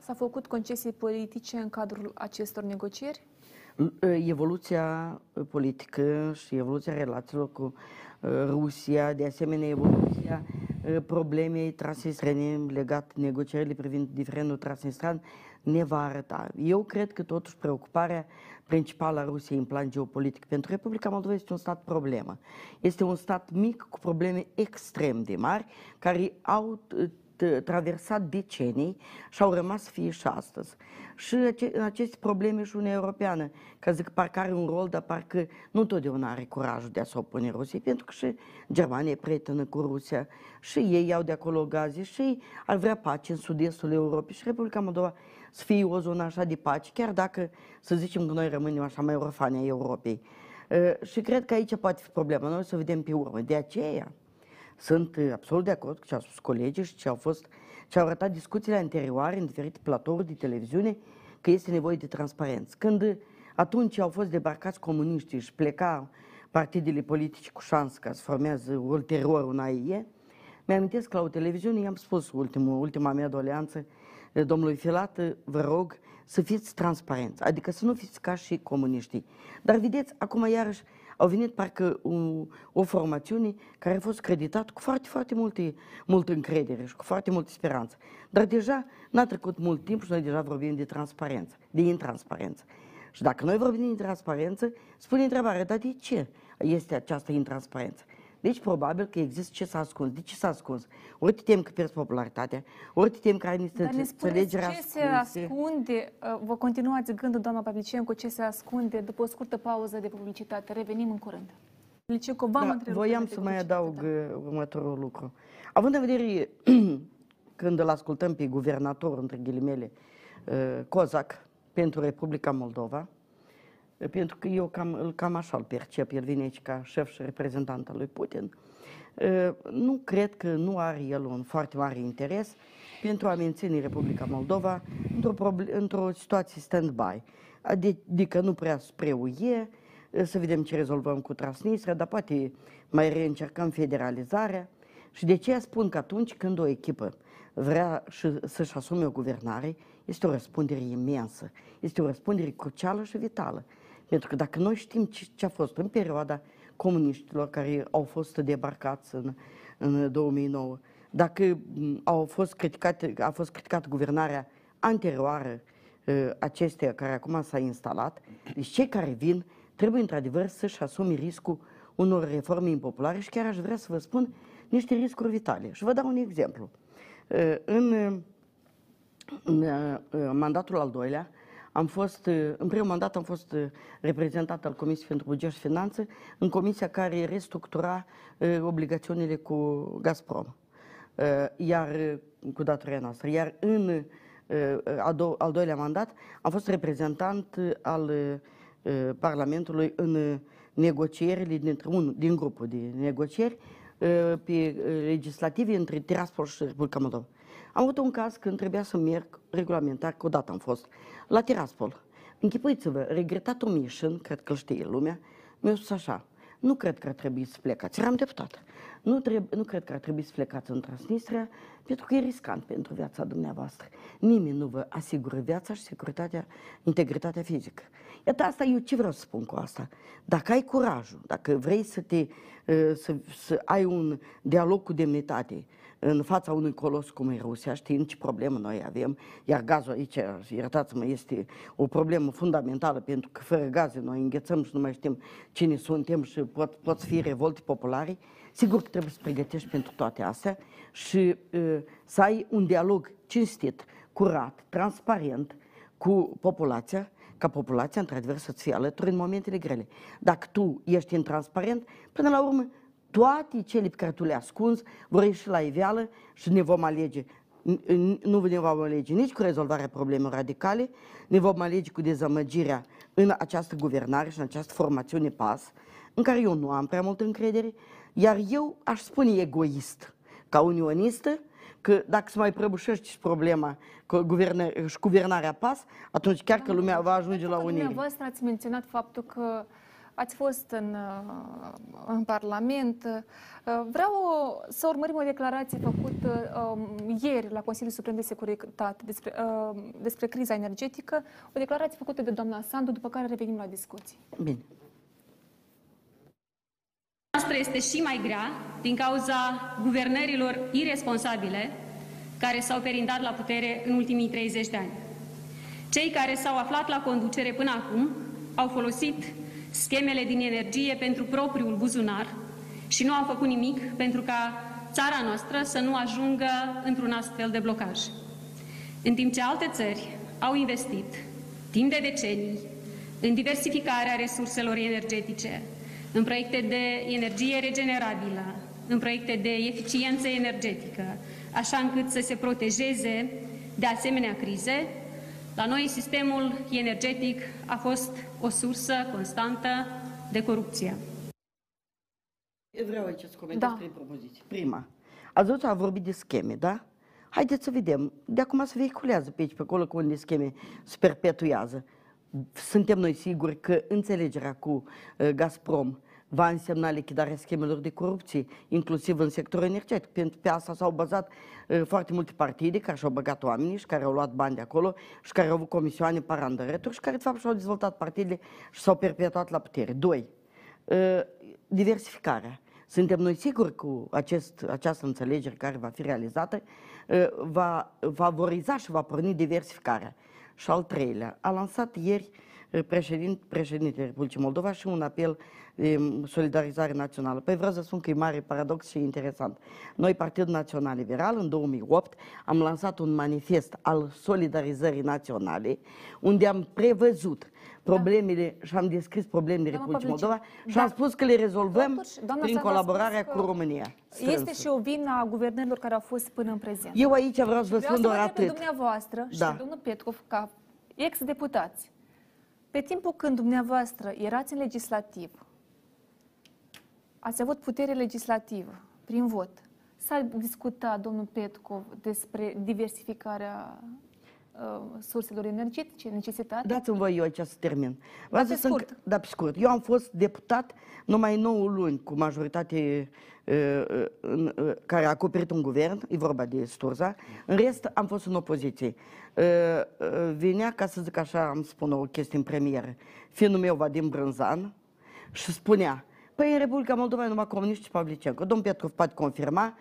S-au făcut concesii politice în cadrul acestor negocieri? evoluția politică și evoluția relațiilor cu uh, Rusia, de asemenea evoluția uh, problemei transnistrene legat negocierile privind diferendul transnistran ne va arăta. Eu cred că totuși preocuparea principală a Rusiei în plan geopolitic pentru Republica Moldova este un stat problemă. Este un stat mic cu probleme extrem de mari care au uh, t- traversat decenii și au rămas să fie și astăzi. Și ace- în aceste probleme și Uniunea Europeană, ca zic, parcă are un rol, dar parcă nu totdeauna are curajul de a se opune Rusiei, pentru că și Germania e prietenă cu Rusia, și ei iau de acolo gaze, și ei ar vrea pace în sud-estul Europei și Republica Moldova să fie o zonă așa de pace, chiar dacă, să zicem că noi rămânem așa mai orfani ai Europei. Uh, Și cred că aici poate fi problema. Noi o să vedem pe urmă. De aceea, sunt uh, absolut de acord cu ce au spus colegii și ce au fost, ce au arătat discuțiile anterioare în diferite platouri de televiziune, că este nevoie de transparență. Când uh, atunci au fost debarcați comuniștii și pleca partidele politice cu șansă ca să formează ulterior un AIE, mi-amintesc că la o televiziune i-am spus ultimul, ultima mea doleanță eh, domnului Filat, eh, vă rog să fiți transparenți, adică să nu fiți ca și comuniștii. Dar vedeți, acum iarăși au venit parcă o, o formațiune care a fost creditat cu foarte, foarte multe, multă încredere și cu foarte multă speranță. Dar deja n-a trecut mult timp și noi deja vorbim de transparență, de intransparență. Și dacă noi vorbim de transparență, spune întrebarea, dar de ce este această intransparență? Deci probabil că există ce s-a ascuns. De ce s-a ascuns? Ori te temi că pierzi popularitatea, ori te temi că ai niște Dar ne spuneți înțelegeri ce se ascunse. ascunde, uh, vă continuați gândul, doamna Pavlicenco, ce se ascunde după o scurtă pauză de publicitate. Revenim în curând. Pavlicenco, v-am Da, întrerupt voiam înainte să de mai publicitate, adaug da. uh, următorul lucru. Având în vedere când îl ascultăm pe guvernator, între ghilimele, uh, Cozac, pentru Republica Moldova, uh, pentru că eu cam, îl cam așa îl percep, el vine aici ca șef și reprezentant al lui Putin, uh, nu cred că nu are el un foarte mare interes pentru a menține Republica Moldova într-o, proble- într-o situație stand-by. Adică nu prea spre UE, să vedem ce rezolvăm cu Transnistria, dar poate mai reîncercăm federalizarea. Și de ce spun că atunci când o echipă vrea și să-și asume o guvernare, este o răspundere imensă, este o răspundere crucială și vitală. Pentru că dacă noi știm ce, ce a fost în perioada comuniștilor care au fost debarcați în, în 2009, dacă m, au fost criticate, a fost criticată guvernarea anterioară uh, acesteia care acum s-a instalat, deci cei care vin trebuie într-adevăr să-și asume riscul unor reforme impopulare și chiar aș vrea să vă spun niște riscuri vitale. Și vă dau un exemplu. Uh, În, uh, în uh, mandatul al doilea, am fost, uh, în primul mandat am fost uh, reprezentat al Comisiei pentru Buget și Finanțe, în comisia care restructura uh, obligațiunile cu Gazprom, uh, iar uh, cu datoria noastră. Iar în uh, a do- al doilea mandat am fost reprezentant uh, al uh, Parlamentului în uh, negocierile dintre unul din grupul de negocieri uh, pe uh, legislative între Tiraspol și Republica Moldova. Am avut un caz când trebuia să merg regulamentar, că odată am fost, la Tiraspol. Închipuiți-vă, regretatul Mișin, cred că îl știe lumea, mi-a spus așa, nu cred că ar trebui să plecați, eram deputat. Nu, treb- nu cred că ar trebui să plecați în Transnistria, pentru că e riscant pentru viața dumneavoastră. Nimeni nu vă asigură viața și securitatea, integritatea fizică. Iată asta eu ce vreau să spun cu asta. Dacă ai curajul, dacă vrei să te uh, să, să ai un dialog cu demnitate în fața unui colos cum e Rusia, știind ce problemă noi avem, iar gazul aici, iertați-mă, este o problemă fundamentală, pentru că fără gaze noi înghețăm și nu mai știm cine suntem și pot, pot fi revolte populare, sigur că trebuie să pregătești pentru toate astea și uh, să ai un dialog cinstit, curat, transparent cu populația, ca populația, într-adevăr, să-ți fie alături în momentele grele. Dacă tu ești intransparent, până la urmă, toate cele pe care tu le ascunzi vor ieși la iveală și ne vom alege. N- n- Nu ne vom alege nici cu rezolvarea problemelor radicale, ne vom alege cu dezamăgirea în această guvernare și în această formațiune PAS, în care eu nu am prea multă încredere, iar eu aș spune egoist, ca unionistă, că dacă se mai prăbușește și problema cu guverne, și guvernarea PAS, atunci chiar că lumea va ajunge la Pentru că unire. Dumneavoastră ați menționat faptul că ați fost în, uh, în Parlament. Uh, Vreau să urmărim o declarație făcută um, ieri la Consiliul Suprem de Securitate despre, uh, despre criza energetică, o declarație făcută de doamna Sandu, după care revenim la discuții. Bine. noastră este și mai grea din cauza guvernărilor irresponsabile care s-au perindat la putere în ultimii 30 de ani. Cei care s-au aflat la conducere până acum au folosit schemele din energie pentru propriul buzunar și nu au făcut nimic pentru ca țara noastră să nu ajungă într-un astfel de blocaj. În timp ce alte țări au investit timp de decenii în diversificarea resurselor energetice, în proiecte de energie regenerabilă, în proiecte de eficiență energetică, așa încât să se protejeze de asemenea crize, la noi sistemul energetic a fost o sursă constantă de corupție. Eu vreau aici să comentez Da. trei propoziții. Prima, ați văzut, a vorbit de scheme, da? Haideți să vedem. De acum se vehiculează pe aici, pe acolo, cu unde scheme se perpetuează. Suntem noi siguri că înțelegerea cu uh, Gazprom va însemna lichidarea schemelor de corupție, inclusiv în sectorul energetic. Pentru pe asta s-au bazat uh, foarte multe partide care și-au băgat oamenii și care au luat bani de acolo și care au avut comisioane parandăreturi și care, de fapt, și-au dezvoltat partidele și s-au perpetuat la putere. Doi, uh, diversificarea. Suntem noi siguri cu acest, această înțelegere care va fi realizată, uh, va favoriza și va porni diversificarea. Și al treilea, a lansat ieri președinte, președintele Republicii Moldova și un apel de solidarizare națională. Păi vreau să spun că e mare paradox și interesant. Noi, Partidul Național Liberal, în 2008, am lansat un manifest al solidarizării naționale, unde am prevăzut problemele și am descris problemele Doamna Republicii Pavlicic, Moldova și da. am spus că le rezolvăm Totuși, doamna prin Sanda a colaborarea spus cu că România. Este strânsă. și o vină a guvernărilor care au fost până în prezent. Eu aici vreau să vă Vreau spun să vă doar întreb pe atât. dumneavoastră și Da. pe domnul Petkov, ca ex-deputați, pe timpul când dumneavoastră erați în legislativ, ați avut putere legislativă prin vot, s-a discutat, domnul Petkov, despre diversificarea uh, surselor energetice, necesitate? Dați-mi voi eu aici să termin. Vreau pe să spun scurt. că- Da, pe scurt. Eu am fost deputat numai 9 luni cu majoritate uh, uh, în, uh, care a acoperit un guvern, e vorba de Sturza. În rest, am fost în opoziție. Uh, uh, Venea, ca să zic așa, am spun o chestie în premieră, fiul meu Vadim Brânzan și spunea, păi în Republica Moldova e numai comuniști și Pavlicenco. Domnul Petrov poate confirma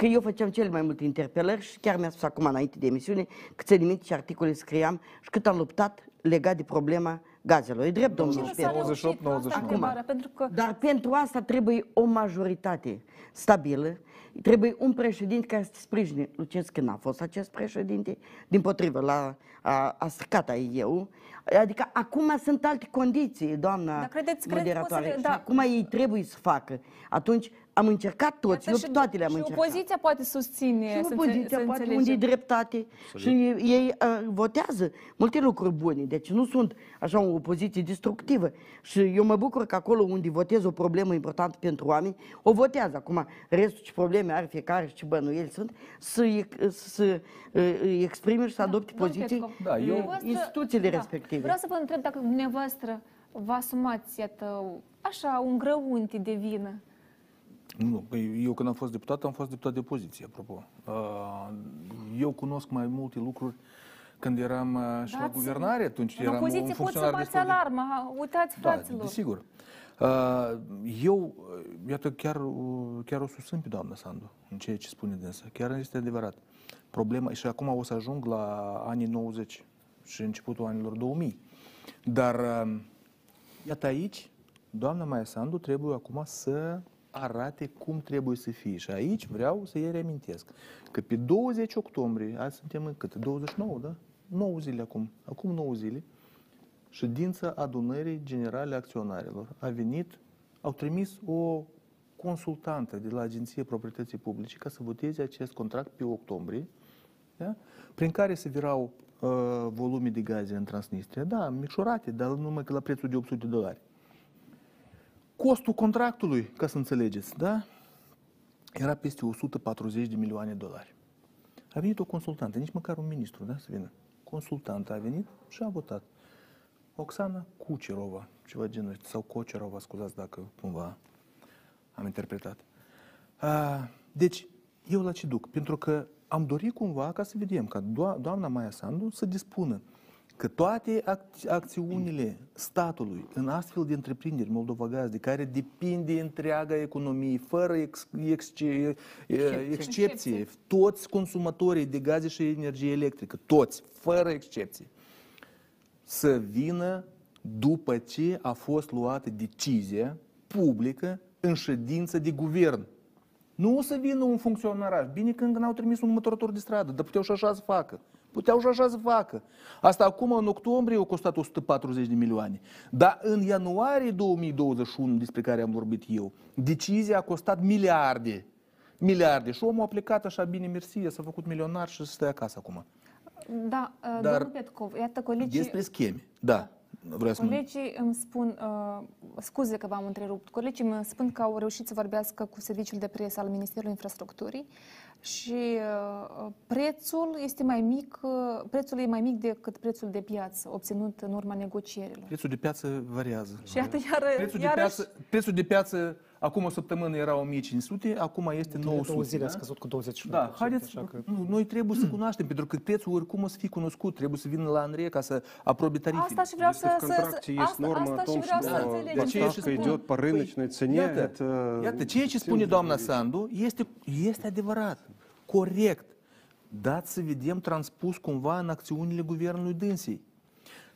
că eu făceam cele mai multe interpelări și chiar mi-a spus acum înainte de emisiune câte limite și articole scriam și cât am luptat legat de problema gazelor. E drept, domnul Ce nu s-a Petrov. 98, reușit? Asta e 99. întrebarea, pentru că Dar pentru asta trebuie o majoritate stabilă, trebuie un președinte care să te sprijine. Lucescu n-a fost acest președinte, din potrivă, la, a, a stricat eu. Adică acum sunt alte condiții, doamna Dar credeți- credeți că moderatoare. o să le- și da. acum ei trebuie să facă. Atunci am încercat toți, Iată, eu pe toate le-am și încercat. opoziția poate susține, Și să, înțe- opoziția să poate înțelegem. unde e dreptate și ei uh, votează multe lucruri bune. Deci nu sunt așa o opoziție destructivă. Și eu mă bucur că acolo unde votez o problemă importantă pentru oameni, o votează. Acum, restul ce probleme are fiecare și ce bănuieli sunt, să, ex- să uh, îi exprime și să adopte Domnul poziții Petkov, Da, eu- dumneavoastră- instituțiile respective. Vreau să vă întreb dacă dumneavoastră vă asumați, iată, așa, un grăunte de vină. Nu, păi eu când am fost deputat, am fost deputat de opoziție, apropo. Uh, Eu cunosc mai multe lucruri când eram uh, și la Dați- guvernare, atunci În eram un opoziție pot să funcționar bați destul de... alarma. Uitați, Da, fraților. desigur. Uh, Eu, uh, iată, chiar, uh, chiar o susțin pe doamna Sandu în ceea ce spune dânsa. Chiar este adevărat. Problema, și acum o să ajung la anii 90 și începutul anilor 2000. Dar, uh, iată aici, doamna Maia Sandu trebuie acum să arate cum trebuie să fie. Și aici vreau să îi reamintesc că pe 20 octombrie, azi suntem în cât? 29, da? 9 zile acum. Acum 9 zile, ședința adunării generale a acționarilor a venit, au trimis o consultantă de la Agenția Proprietății Publice ca să voteze acest contract pe octombrie, da? prin care se virau uh, volume de gaze în Transnistria. Da, micșorate, dar numai că la prețul de 800 de dolari. Costul contractului, ca să înțelegeți, da? era peste 140 de milioane de dolari. A venit o consultantă, nici măcar un ministru, da, să vină. Consultantă a venit și a votat. Oxana Kucerova, ceva genul ăsta, sau Kocerova, scuzați dacă cumva am interpretat. A, deci, eu la ce duc? Pentru că am dorit cumva ca să vedem, ca do- doamna Maia Sandu să dispună că toate ac- acțiunile statului în astfel de întreprinderi Moldova Gaz, de care depinde întreaga economie, fără ex- exce- excepție, excepție, toți consumatorii de gaze și energie electrică, toți, fără excepție, să vină după ce a fost luată decizia publică în ședință de guvern. Nu o să vină un funcționar. Bine că încă n-au trimis un măturător de stradă, dar puteau și așa să facă. Puteau și așa să facă. Asta acum, în octombrie, a costat 140 de milioane. Dar în ianuarie 2021, despre care am vorbit eu, decizia a costat miliarde. Miliarde. Și omul a plecat așa bine, mersi, s-a făcut milionar și stă acasă acum. Da, uh, Dar- domnul Petkov, iată colegii... Despre scheme. Da. Vreau să Colegii îmi spun, uh, scuze că v-am întrerupt, colegii îmi spun că au reușit să vorbească cu serviciul de presă al Ministerului Infrastructurii și uh, prețul este mai mic, uh, prețul e mai mic decât prețul de piață obținut în urma negocierilor. Prețul de piață variază. Și iată, iar, Prețul de, iarăși, piață, prețul de piață acum o săptămână era 1500, acum este Două 900. zile a da? scăzut cu 20 Da, haideți, nu, noi trebuie să cunoaștem, pentru că prețul oricum o să fie cunoscut, trebuie să vină la Andrei ca să aprobe tarifele. asta și vreau Если să... в să, контракте să есть asta, норма о asta și том, vreau să что înțelegem. ce ești доставка spun? идет по рыночной цене, Iată, это... iată, ceea ce совсем spune doamna другие вещи. Sandu este, este adevărat, corect. Dați să vedem transpus cumva în acțiunile guvernului dânsii.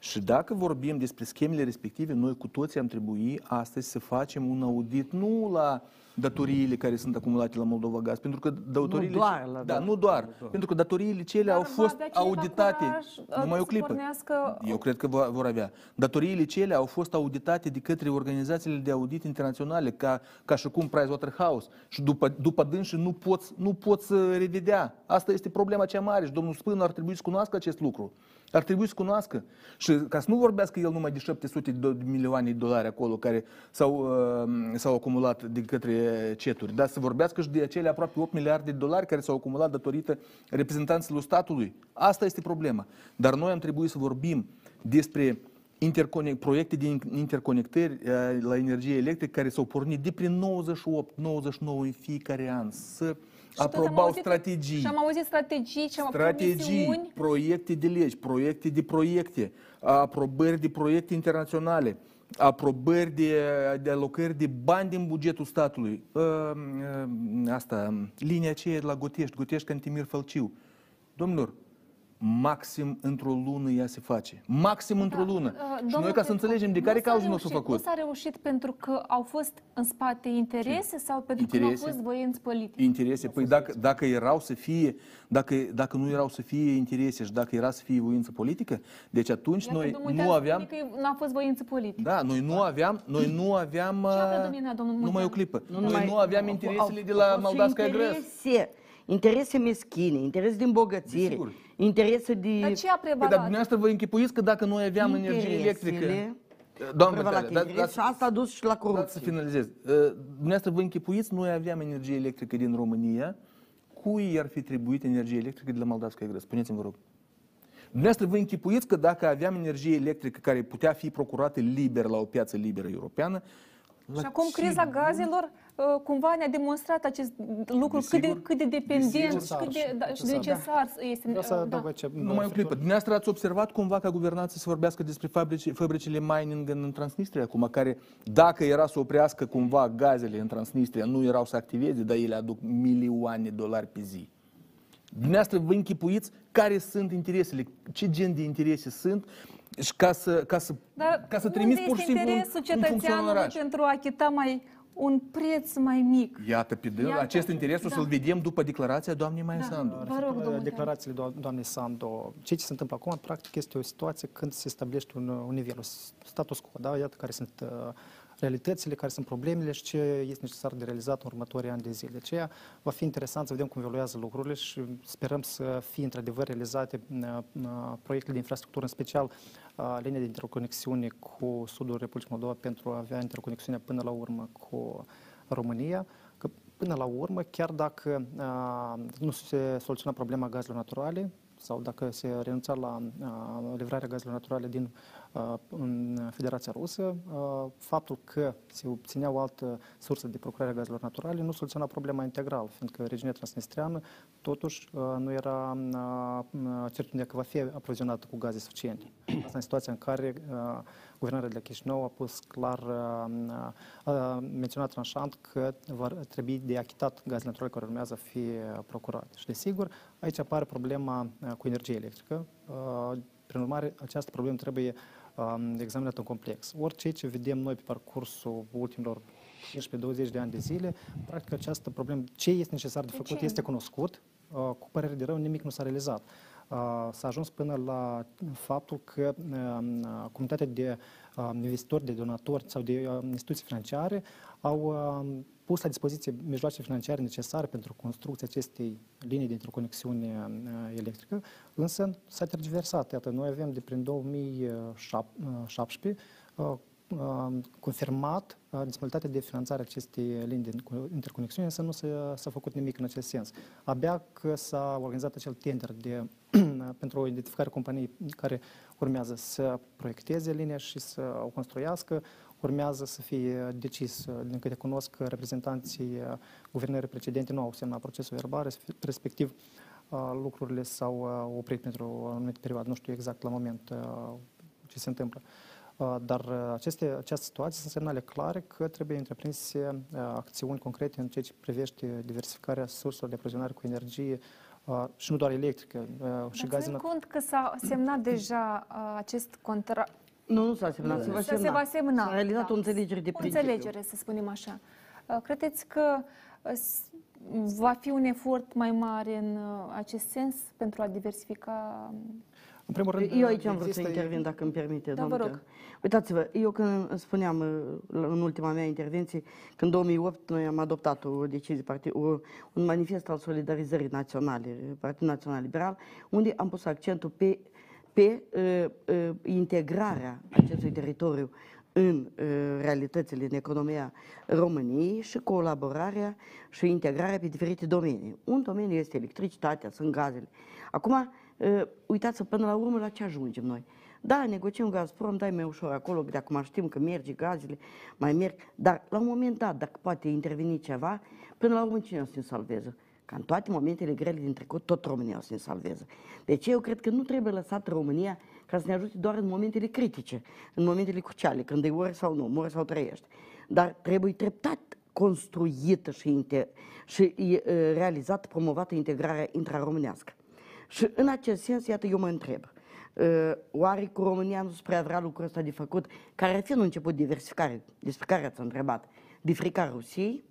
Și dacă vorbim despre schemele respective, noi cu toții am trebui astăzi să facem un audit nu la datoriile care sunt acumulate la Moldova Gaz, pentru că datoriile... Nu doar la da, dat- nu doar, pentru că datoriile cele Dar au va fost avea cineva auditate. curaj, uh, Numai o să clipă. pornească- Eu cred că va- vor avea. Datoriile cele au fost auditate de către organizațiile de audit internaționale, ca, ca și cum Pricewaterhouse. Și după, după dânsă nu poți, nu poți să revedea. Asta este problema cea mare și domnul Spân ar trebui să cunoască acest lucru. Ar trebui să cunoască. Și ca să nu vorbească el numai de 700 de milioane de dolari acolo care s-au, uh, s-au acumulat de către ceturi, dar să vorbească și de acele aproape 8 miliarde de dolari care s-au acumulat datorită reprezentanților statului. Asta este problema. Dar noi am trebuit să vorbim despre interconec- proiecte de in- interconectări uh, la energie electrică care s-au pornit de prin 98-99 în fiecare an. Să Și tot am aprobau auzit- strategii Și am auzit strategii și am strategii, promisiuni. proiecte de legi, proiecte de proiecte, aprobări de proiecte internaționale, aprobări de, de alocări de bani din bugetul statului. Uh, uh, Asta, linia aceea de la Gotești, Gotești Cantimir Fălciu. Domnilor, maxim într-o lună ea se face. Maxim într-o lună. Uh, Și domnul noi ca să Petru, înțelegem de nu care s-a cauză nu s-a reușit- făcut. Nu s-a reușit pentru că au fost în spate interese sau pentru că nu au Interese. fost voinți politici? interese. Păi dacă, dacă erau să fie, dacă, dacă nu erau să fie interese și dacă era să fie voință politică, deci atunci Iată, noi domnul nu Munteanu aveam... spune că n-a fost voință politică. Da, noi nu aveam, noi nu aveam, Ce avea uh, domnul domnul numai o Munteanu? clipă, Nu noi numai- nu aveam au- interesele au- de la au fost și Moldavskaya Grăs. interese, interese meschine, interese de îmbogățire, Desigur. Interese de... Dar ce a Păi, dar prevalat? dumneavoastră vă închipuiți că dacă noi aveam energie electrică... Interesele Doamnă prevalate Băteală, da- interese dați- și asta a dus și la dați să corupție. finalizez. Uh, Dumneavoastră vă închipuiți, noi aveam energie electrică din România, cui ar fi trebuit energie electrică de la Moldavskaya Grăs? Spuneți-mi, vă rog. Dumneavoastră vă închipuiți că dacă aveam energie electrică care putea fi procurată liber la o piață liberă europeană, la Și acum ce criza gazelor uh, cumva ne-a demonstrat acest lucru cât de, Desigur. cât de dependent și Necesar cât de, și da, și necesar. necesar este. Vreau să uh, adaug da. aici Numai o clipă. Dumneavoastră ați observat cumva ca guvernanță să vorbească despre fabrici, fabricile mining în, în Transnistria acum, care dacă era să oprească cumva gazele în Transnistria, nu erau să activeze, dar ele aduc milioane de dolari pe zi. Dumneavoastră vă închipuiți care sunt interesele, ce gen de interese sunt și ca să, ca să, Dar ca să unde trimiți este pur și simplu un, interesul un cetățeanului funcționar. pentru a achita mai un preț mai mic? Iată, pe dâns, Iată, acest interes o da. să-l vedem după declarația doamnei Maia Sandu. Vă rog, domnule. declarațiile do- doamnei Sandu, ceea ce se întâmplă acum, practic, este o situație când se stabilește un, un nivel, un status quo, da? Iată care sunt uh, realitățile, care sunt problemele și ce este necesar de realizat în următorii ani de zile. De aceea va fi interesant să vedem cum evoluează lucrurile și sperăm să fie într-adevăr realizate uh, uh, proiecte de infrastructură, în special uh, linia de interconexiune cu sudul Republicii Moldova pentru a avea interconexiune până la urmă cu România, că până la urmă, chiar dacă uh, nu se soluționa problema gazelor naturale sau dacă se renunța la uh, livrarea gazelor naturale din uh, în Federația Rusă, uh, faptul că se obținea o altă sursă de procurare a gazelor naturale nu soluționa problema integral, fiindcă regiunea transnistreană totuși uh, nu era uh, certitudinea că va fi aprovizionată cu gaze suficiente. Asta în situația în care uh, guvernarea de la Chișinău a pus clar, uh, a menționat tranșant că va trebui de achitat gazele naturale care urmează a fi uh, procurate. Și desigur, aici apare problema uh, cu energie electrică. Uh, Prin urmare, această problemă trebuie um, examinată în complex. Orice ce vedem noi pe parcursul ultimilor 15-20 de ani de zile, practic această problemă, ce este necesar de făcut, ce? este cunoscut, uh, cu părere de rău, nimic nu s-a realizat. Uh, S-a ajuns până la faptul că um, comunitatea de uh, investitori, de donatori sau de uh, instituții financiare au um, pus la dispoziție mijloace financiare necesare pentru construcția acestei linii de interconexiune uh, electrică, însă s-a tergiversat. Iată, noi avem de prin 2017 uh, uh, confirmat uh, disponibilitatea de finanțare a acestei linii de interconexiune, însă nu s-a, s-a făcut nimic în acest sens. Abia că s-a organizat acel tender de, pentru identificarea companiei care urmează să proiecteze linia și să o construiască, urmează să fie decis, din câte cunosc, reprezentanții guvernării precedente nu au semnat procesul verbal, respectiv uh, lucrurile s-au uh, oprit pentru o anumită perioadă. Nu știu exact la moment uh, ce se întâmplă. Uh, Dar uh, aceste, această situație sunt semnale clare că trebuie întreprinse uh, acțiuni concrete în ceea ce privește diversificarea surselor de aprovizionare cu energie uh, și nu doar electrică, uh, și Dar gaze ținând naturale. cont că s-a semnat deja uh, acest contract, Nu, nu s-a semnat, se va se, se semna. va semna. S-a realizat da. o înțelegere de O principiu. înțelegere, să spunem așa. Uh, Credeți că uh, s- va fi un efort mai mare în uh, acest sens pentru a diversifica În primul rând, Eu aici am vrut să există- intervin, dacă îmi permite, Da, domnul vă rog. Tean. Uitați-vă, eu când îmi spuneam uh, în ultima mea intervenție, că în 2008 noi am adoptat o decizie, parti- o, un manifest al solidarizării naționale, Partidul Național Liberal, unde am pus accentul pe, pe uh, uh, integrarea acestui teritoriu în uh, realitățile, în economia României și colaborarea și integrarea pe diferite domenii. Un domeniu este electricitatea, sunt gazele. Acum, uh, uitați până la urmă la ce ajungem noi. Da, negociem Gazprom, dai mai ușor acolo, de acum știm că merge gazele, mai merg, dar la un moment dat, dacă poate interveni ceva, până la urmă cine o să ne salveze? Ca în toate momentele grele din trecut, tot România o să ne salveze. Deci eu cred că nu trebuie lăsat România ca să ne ajute doar în momentele critice, în momentele cruciale, când e ori sau nu, mori sau trăiești. Dar trebuie treptat construită și, inter- și e, e, realizată, promovată integrarea intraromânească. Și în acest sens, iată, eu mă întreb, uh, oare cu România nu prea vrea lucrul ăsta de făcut, care ar fi un început diversificare, despre care ați întrebat, de frica Rusiei,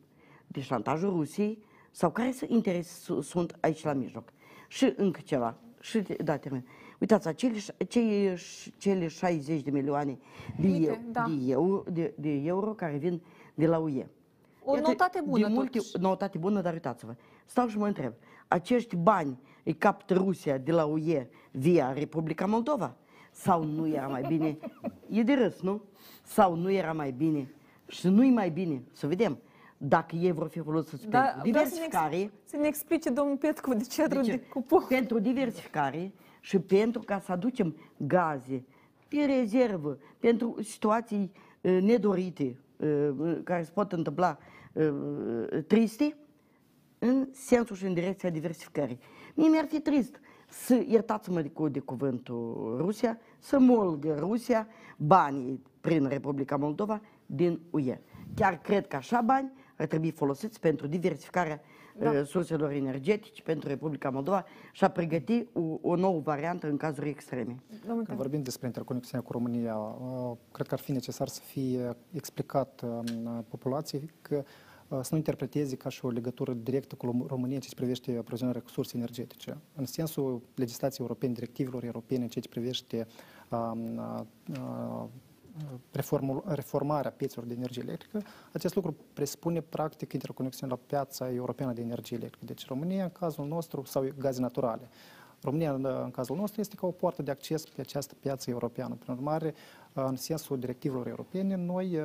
de șantajul Rusiei, sau care sunt interese su- sunt aici la mijloc. Și încă ceva, și, da, termin. Uitați, acele, ș- cei, ș- cele 60 de milioane de, Uite, eu, da. de, euro, de, de euro care vin de la UE. O noutate bună, De multe, totuși. noutate bună, dar uitați-vă. Stau și mă întreb. Acești bani îi captă Rusia de la UE via Republica Moldova? Sau nu era mai bine? E de râs, nu? Sau nu era mai bine? Și nu-i mai bine, să vedem, dacă ei vor fi folosiți Da, pentru vreau să ne, diversificare, ex- să ne explice domnul Petcu de ce de de ce? cupon. pentru diversificare și pentru ca să aducem gaze pe rezervă, pentru situații uh, nedorite uh, care se pot întâmpla uh, triste, în sensul și în direcția diversificării. Mie mi-ar fi trist să, iertați-mă de, cu, de cuvântul Rusia, să molgă Rusia banii prin Republica Moldova din UE. Chiar cred că așa bani ar trebui folosiți pentru diversificarea da. surselor energetice pentru Republica Moldova și a pregăti o, o nouă variantă în cazuri extreme. Domnul Când Tean. vorbim despre interconexiunea cu România, uh, cred că ar fi necesar să fie explicat um, populației că uh, să nu interpreteze ca și o legătură directă cu Rom- România în ce privește aprovizionarea cu surse energetice. În sensul legislației europene, directivelor europene, în ceea ce privește um, uh, uh, reformul, reformarea piețelor de energie electrică, acest lucru presupune practic interconexiunea la piața europeană de energie electrică. Deci România, în cazul nostru, sau gaze naturale. România, în în cazul nostru, este ca o poartă de acces pe această piață europeană. Prin urmare, în sensul directivelor europene, noi,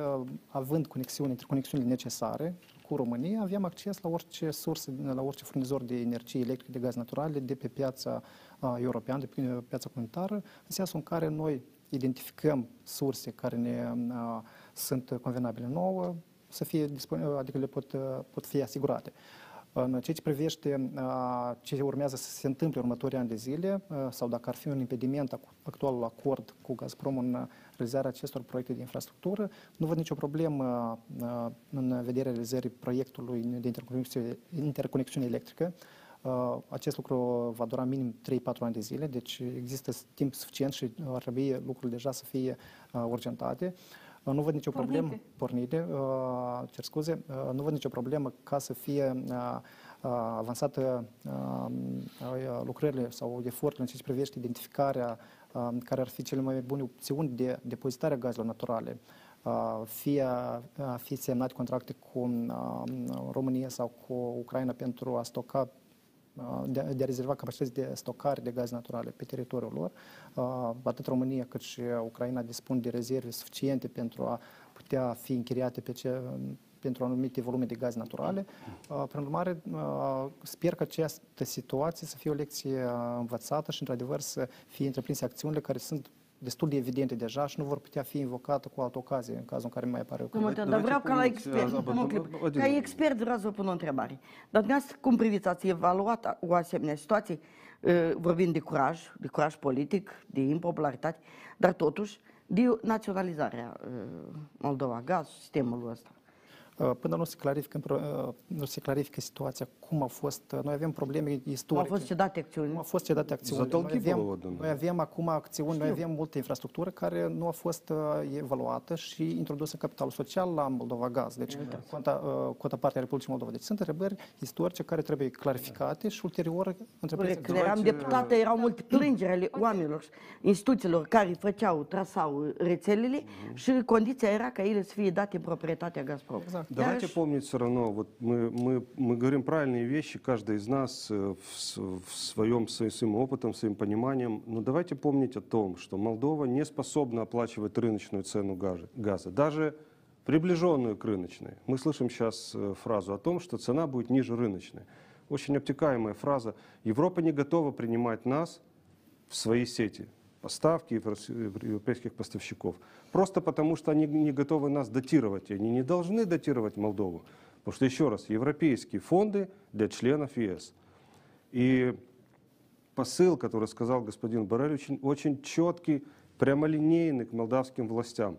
având conexiuni, interconexiunile necesare cu România, avem acces la orice sursă, la orice furnizor de energie electrică, de gaz naturale, de pe piața uh, europeană, de pe piața comunitară, în sensul în care noi identificăm surse care ne uh, sunt convenabile nouă, să fie dispon- adică le pot, uh, pot fi asigurate. În ceea ce privește uh, ce urmează să se întâmple în următorii ani de zile, uh, sau dacă ar fi un impediment ac- actualul acord cu Gazprom în uh, realizarea acestor proiecte de infrastructură, nu văd nicio problemă uh, în vederea realizării proiectului de interconexiune, interconexiune electrică. Uh, Acest lucru va dura minim 3-4 ani de zile, deci există timp suficient și ar trebui lucrurile deja să fie uh, urgentate. Uh, Nu văd nicio Pornite. problemă pornite, uh, cer scuze, uh, nu văd nicio problemă ca să fie uh, uh, avansată uh, uh, lucrările sau efortul în ce privește identificarea uh, care ar fi cele mai bune opțiuni de depozitare a gazelor naturale, uh, fie uh, fi semnat contracte cu uh, România sau cu Ucraina pentru a stoca uh, de, de a rezerva capacități de stocare de gaze naturale pe teritoriul lor. Uh, Atât România cât și Ucraina dispun de rezerve suficiente pentru a putea fi închiriate pe ce, pentru anumite volume de gaze naturale. Uh, Prin urmare, uh, sper că această situație să fie o lecție uh, învățată și, într-adevăr, să fie întreprinse acțiunile care sunt destul de evidente deja și nu vor putea fi invocate cu altă ocazie, în cazul în care mai apare o. Dar, dar vreau ca la expert, ca expert vreau să vă pun o întrebare. Dar dumneavoastră, cum priviți, ați evaluat o asemenea situație, vorbind de curaj, de curaj politic, de impopularitate, dar totuși de naționalizarea Moldova Gaz, sistemul ăsta? Э, Până nu se clarifică, э, nu se clarifică situația, cum a fost, э, noi avem probleme istorice. Au fost cedate acțiuni. Au fost cedate acțiuni. Noi avem, noi avem acum acțiuni, Știu. noi avem multă infrastructură care nu a fost uh, evaluată și introdusă în capitalul social la Moldova Gaz, deci da. cota, uh, cota parte Republicii Moldova. Deci sunt întrebări istorice care trebuie clarificate și ulterior întreprinderile. Când eram deputată, erau multe plângeri ale oamenilor, instituțiilor care făceau, trasau rețelele și condiția era ca ele să fie date în proprietatea Gazprom. Exact. Давайте Iarăși, помнить все равно, вот мы, мы, мы говорим правильные вещи, каждый из нас э, в, в своем, своим опытом, своим пониманием, но давайте помнить о том, что Молдова не способна оплачивать рыночную цену газа, газа даже приближенную к рыночной. Мы слышим сейчас э, фразу о том, что цена будет ниже рыночной. Очень обтекаемая фраза. Европа не готова принимать нас в свои сети поставки евро- европейских поставщиков. Просто потому, что они не готовы нас датировать. Они не должны датировать Молдову. Потому что, еще раз, европейские фонды для членов ЕС. И посыл, который сказал господин Барель, очень, очень четкий, прямолинейный к молдавским властям.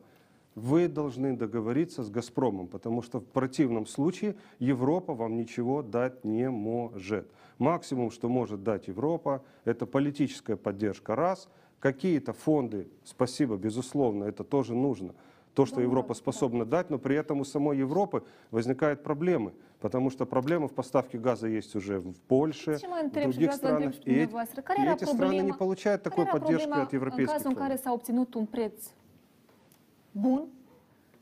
Вы должны договориться с «Газпромом», потому что в противном случае Европа вам ничего дать не может. Максимум, что может дать Европа, это политическая поддержка раз, какие-то фонды, спасибо, безусловно, это тоже нужно. То, что Европа способна дать, но при этом у самой Европы возникают проблемы, потому что проблемы в поставке газа есть уже в Польше, в других странах. И и эти страны не получают такой поддержки от европейских фондов. bun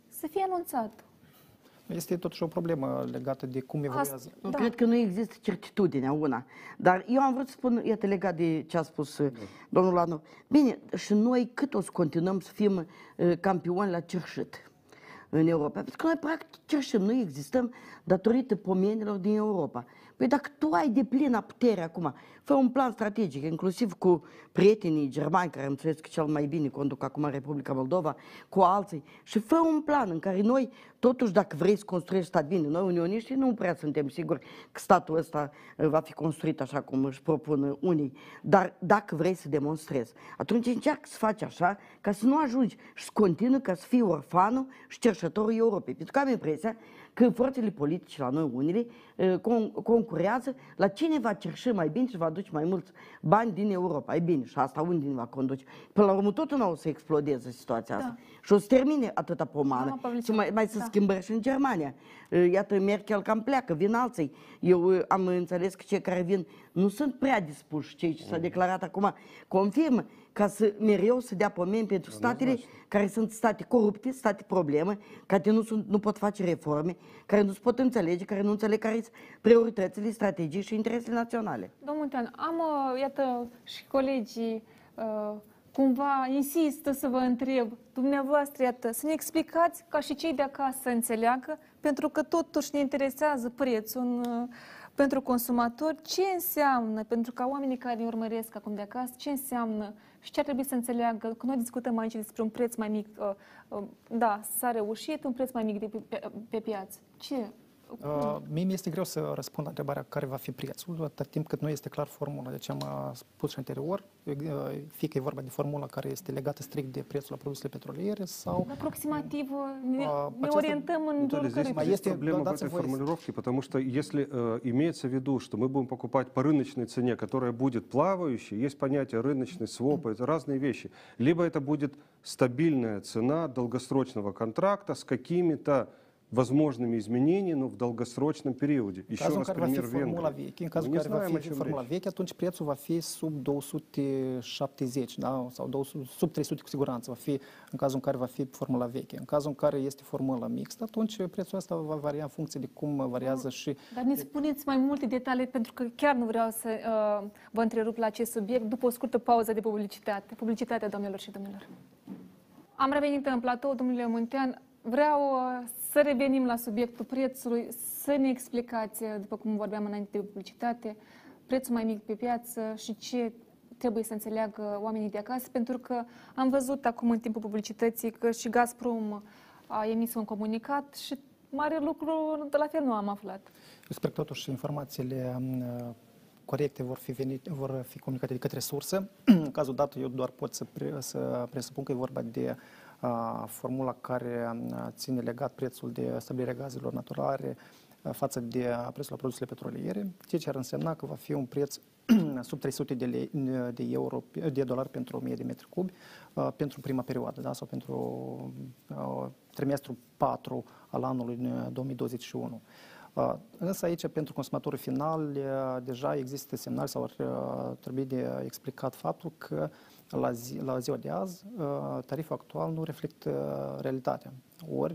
să fie anunțat? Este totuși o problemă legată de cum evoluează. Asta, Eu da. Cred că nu există certitudinea una. Dar eu am vrut să spun, iată, legat de ce a spus uh, domnul Lanu. Bine, și noi cât o să continuăm să fim uh, campioni la cerșit în Europa? Pentru că noi, practic, cerșim, nu existăm datorită pomenilor din Europa. Păi dacă tu ai de plină putere acum, fă un plan strategic, inclusiv cu prietenii germani, care am înțeles că cel mai bine conduc acum Republica Moldova, cu alții, și fă un plan în care noi, totuși, dacă vrei să construiești stat bine, noi unioniștii nu prea suntem siguri că statul ăsta uh, va fi construit așa cum își propun uh, unii, dar dacă vrei să demonstrezi, atunci încearcă să faci așa ca să nu ajungi și să continui ca să fii orfanul și cerșătorul Europei. Pentru că am impresia că forțele politice la noi, unele, uh, con- concurează la cine va cerși mai bine și va aduce mai mulți bani din Europa. E bine, și asta unde ne va conduce? Până la urmă, tot nu o să explodeze situația asta. Și o să termine atâta pomană. Doamna Pavliciu, Și mai, mai să da. schimbări și în Germania. Uh, Iată, Merkel cam pleacă, vin alții. Eu uh, am înțeles că cei care vin nu sunt prea dispuși, cei ce s-a declarat acum, confirmă ca să mereu să dea pomeni pentru statele care sunt state corupte, state probleme, care nu, sunt, nu pot face reforme, care nu se pot înțelege, care nu înțeleg care sunt prioritățile, strategii și interesele naționale. Domnul Muntean, am, uh, iată, și colegii uh, cumva insistă să vă întreb, dumneavoastră, iată, să ne explicați ca și cei de acasă să înțeleagă, pentru că totuși ne interesează prețul în, uh, pentru consumatori, ce înseamnă, pentru ca oamenii care ne urmăresc acum de acasă, ce înseamnă și ce ar trebui să înțeleagă, că noi discutăm aici despre un preț mai mic, uh, uh, da, s-a reușit, un preț mai mic de pe, pe, pe piață. Ce? Uh, mie mi este greu să răspund la întrebarea care va fi prețul, atât timp cât nu este clar formula. Deci am uh, spus și anterior, uh, fie că e vorba de formula care este legată strict de prețul la produsele petroliere sau Aproximativ uh, ne, Uh, ne orientăm în jurul здесь, здесь este- проблема в этой формулировке, потому что если э, имеется в виду, что мы будем покупать по рыночной цене, которая будет плавающей, есть понятие рыночный своп, это разные вещи. Либо это будет стабильная цена долгосрочного контракта с какими-то возможными изменениями, но в долгосрочном периоде. În Еще cazul în раз care va fi пример formula Венгрии. veche, în cazul Мы în не care va знаем, о fi чем formula речь. veche, atunci prețul va fi sub 270, da? sau 200, sub 300 cu siguranță va fi în cazul în care va fi formula veche. În cazul în care este formula mixtă, atunci prețul ăsta va varia în funcție de cum variază și Dar ne spuneți mai multe detalii, pentru că chiar nu vreau să uh, vă întrerup la acest subiect după o scurtă pauză de publicitate. Publicitatea, doamnelor și domnilor. Am revenit în platou, domnule Muntean. Vreau uh, să revenim la subiectul prețului, să ne explicați, uh, după cum vorbeam înainte de publicitate, prețul mai mic pe piață și ce trebuie să înțeleagă oamenii de acasă, pentru că am văzut acum în timpul publicității că și Gazprom a emis un comunicat și mare lucru de la fel nu am aflat. Eu sper că totuși informațiile uh, corecte vor fi, venit, vor fi comunicate de către sursă. În cazul dat, eu doar pot să, pre, să presupun că e vorba de uh, formula care uh, ține legat prețul de stabilirea gazelor naturale uh, față de prețul la produsele petroliere, ceea ce ar însemna că va fi un preț sub 300 de, lei, de euro, de dolari pentru 1000 de metri cubi uh, pentru prima perioadă, da? sau pentru uh, trimestru 4 al anului 2021. Uh, însă aici, pentru consumatorul final, uh, deja există semnali sau ar uh, trebui de explicat faptul că la, zi, la ziua de azi tariful actual nu reflectă realitatea. Ori,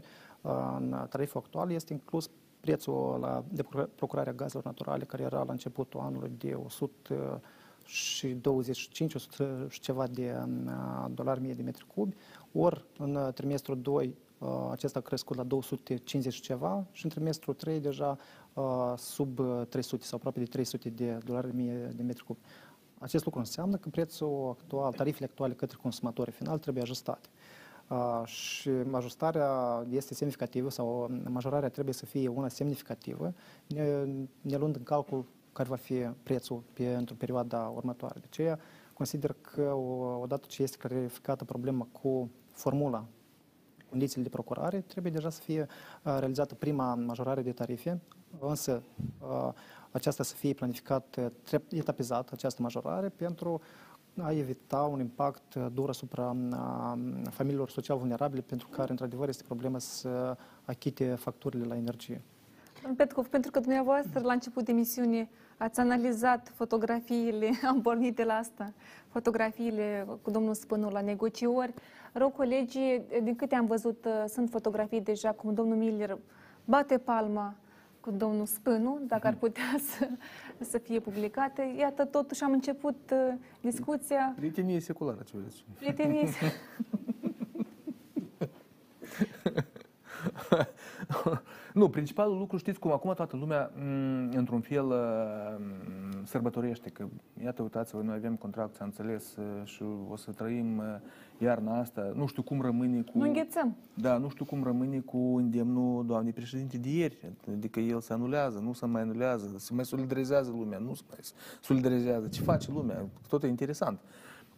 în tariful actual este inclus prețul la, de procurarea gazelor naturale, care era la începutul anului de 100 și 25, 100 și ceva de dolari mie de metri cubi, ori în trimestrul 2 acesta a crescut la 250 și ceva și în trimestrul 3 deja sub 300 sau aproape de 300 de dolari mie de metri cubi. Acest lucru înseamnă că prețul actual, tarifele actuale către consumatorii final trebuie ajustate și ajustarea este semnificativă sau majorarea trebuie să fie una semnificativă, ne luând în calcul care va fi prețul pentru perioada următoare. De aceea consider că odată ce este clarificată problema cu formula condițiile de procurare, trebuie deja să fie realizată prima majorare de tarife, însă aceasta să fie planificată etapizat, această majorare, pentru a evita un impact dur asupra familiilor social vulnerabile, pentru care, într-adevăr, este problemă să achite facturile la energie. Petkov, pentru că dumneavoastră, la început de emisiune, ați analizat fotografiile, am pornit de la asta, fotografiile cu domnul Spânu la negociori. Rău, colegii, din câte am văzut, sunt fotografii deja cum domnul Miller bate palma cu domnul Spânu, dacă ar putea să, să fie publicate. Iată, totuși am început uh, discuția... Prietenie seculară, ce vreți. Prietenie nu, principalul lucru, știți cum, acum toată lumea, mm, într-un fel, mm, sărbătorește că, iată, uitați-vă, noi avem contract, s-a înțeles, uh, și o să trăim uh, iarna asta, nu știu cum rămâne cu... Nu înghețăm. Da, nu știu cum rămâne cu îndemnul doamnei președinte de ieri, adică el se anulează, nu se mai anulează, se mai solidarizează lumea, nu se mai solidarizează, ce face lumea, tot e interesant.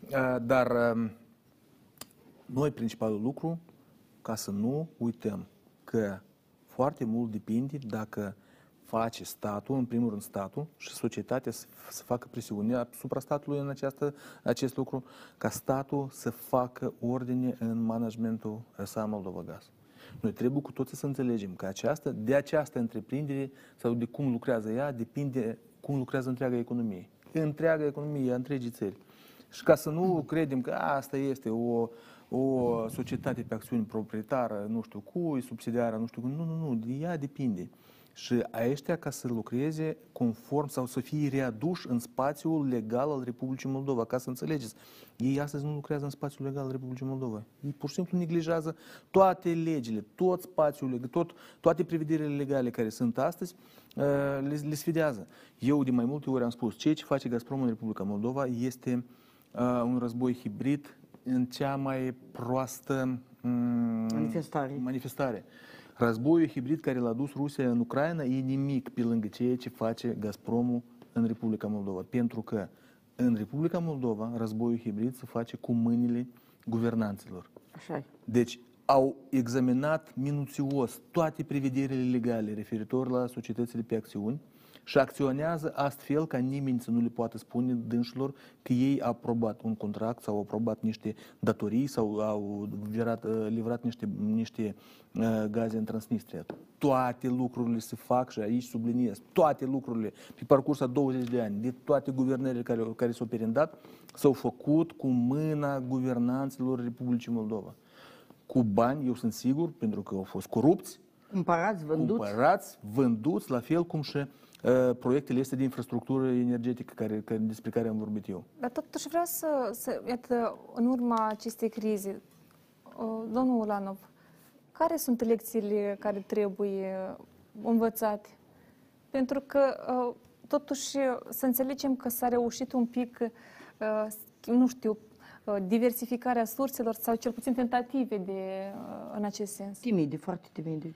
Uh, dar um, noi, principalul lucru, ca să nu uităm că foarte mult depinde dacă face statul, în primul rând statul și societatea să, să facă presiune asupra statului în această, acest lucru, ca statul să facă ordine în managementul SA Moldova Gaz. Noi trebuie cu toții să înțelegem că această, de această întreprindere sau de cum lucrează ea depinde cum lucrează întreaga economie. Întreaga economie a întregii țări. Și ca să nu credem că asta este o, o societate pe acțiuni proprietară, nu știu cui, subsidiară, nu știu cum, nu, nu, nu, de ea depinde. Și ăștia ca să lucreze conform sau să fie readuși în spațiul legal al Republicii Moldova, ca să înțelegeți. Ei astăzi nu lucrează în spațiul legal al Republicii Moldova. Ei pur și simplu neglijează toate legile, tot spațiul, tot, toate prevederile legale care sunt astăzi, uh, le, le sfidează. Eu de mai multe ori am spus, ceea ce face Gazprom în Republica Moldova este uh, un război hibrid în cea mai proastă mm, manifestare. manifestare. Războiul hibrid care l-a dus Rusia în Ucraina e nimic pe lângă ceea ce face Gazpromul în Republica Moldova. Pentru că în Republica Moldova războiul hibrid se face cu mâinile guvernanților. Așa Deci au examinat minuțios toate prevederile legale referitor la societățile pe acțiuni, și acționează astfel ca nimeni să nu le poată spune dânșilor că ei au aprobat un contract sau au aprobat niște datorii sau au livrat, uh, livrat niște, niște uh, gaze în Transnistria. Toate lucrurile se fac și aici subliniez, toate lucrurile pe parcursul a 20 de ani, de toate guvernările care, care s-au perindat, s-au făcut cu mâna guvernanților Republicii Moldova. Cu bani, eu sunt sigur, pentru că au fost corupți, Cumpărați, vânduți? Cumpărați, vânduți, la fel cum și uh, proiectele este de infrastructură energetică care, care, despre care am vorbit eu. Dar totuși vreau să, să iată, în urma acestei crize, uh, domnul Ulanov, care sunt lecțiile care trebuie învățate? Pentru că, uh, totuși, să înțelegem că s-a reușit un pic, uh, nu știu, uh, diversificarea surselor sau cel puțin tentative de, uh, în acest sens. Timide, foarte timide.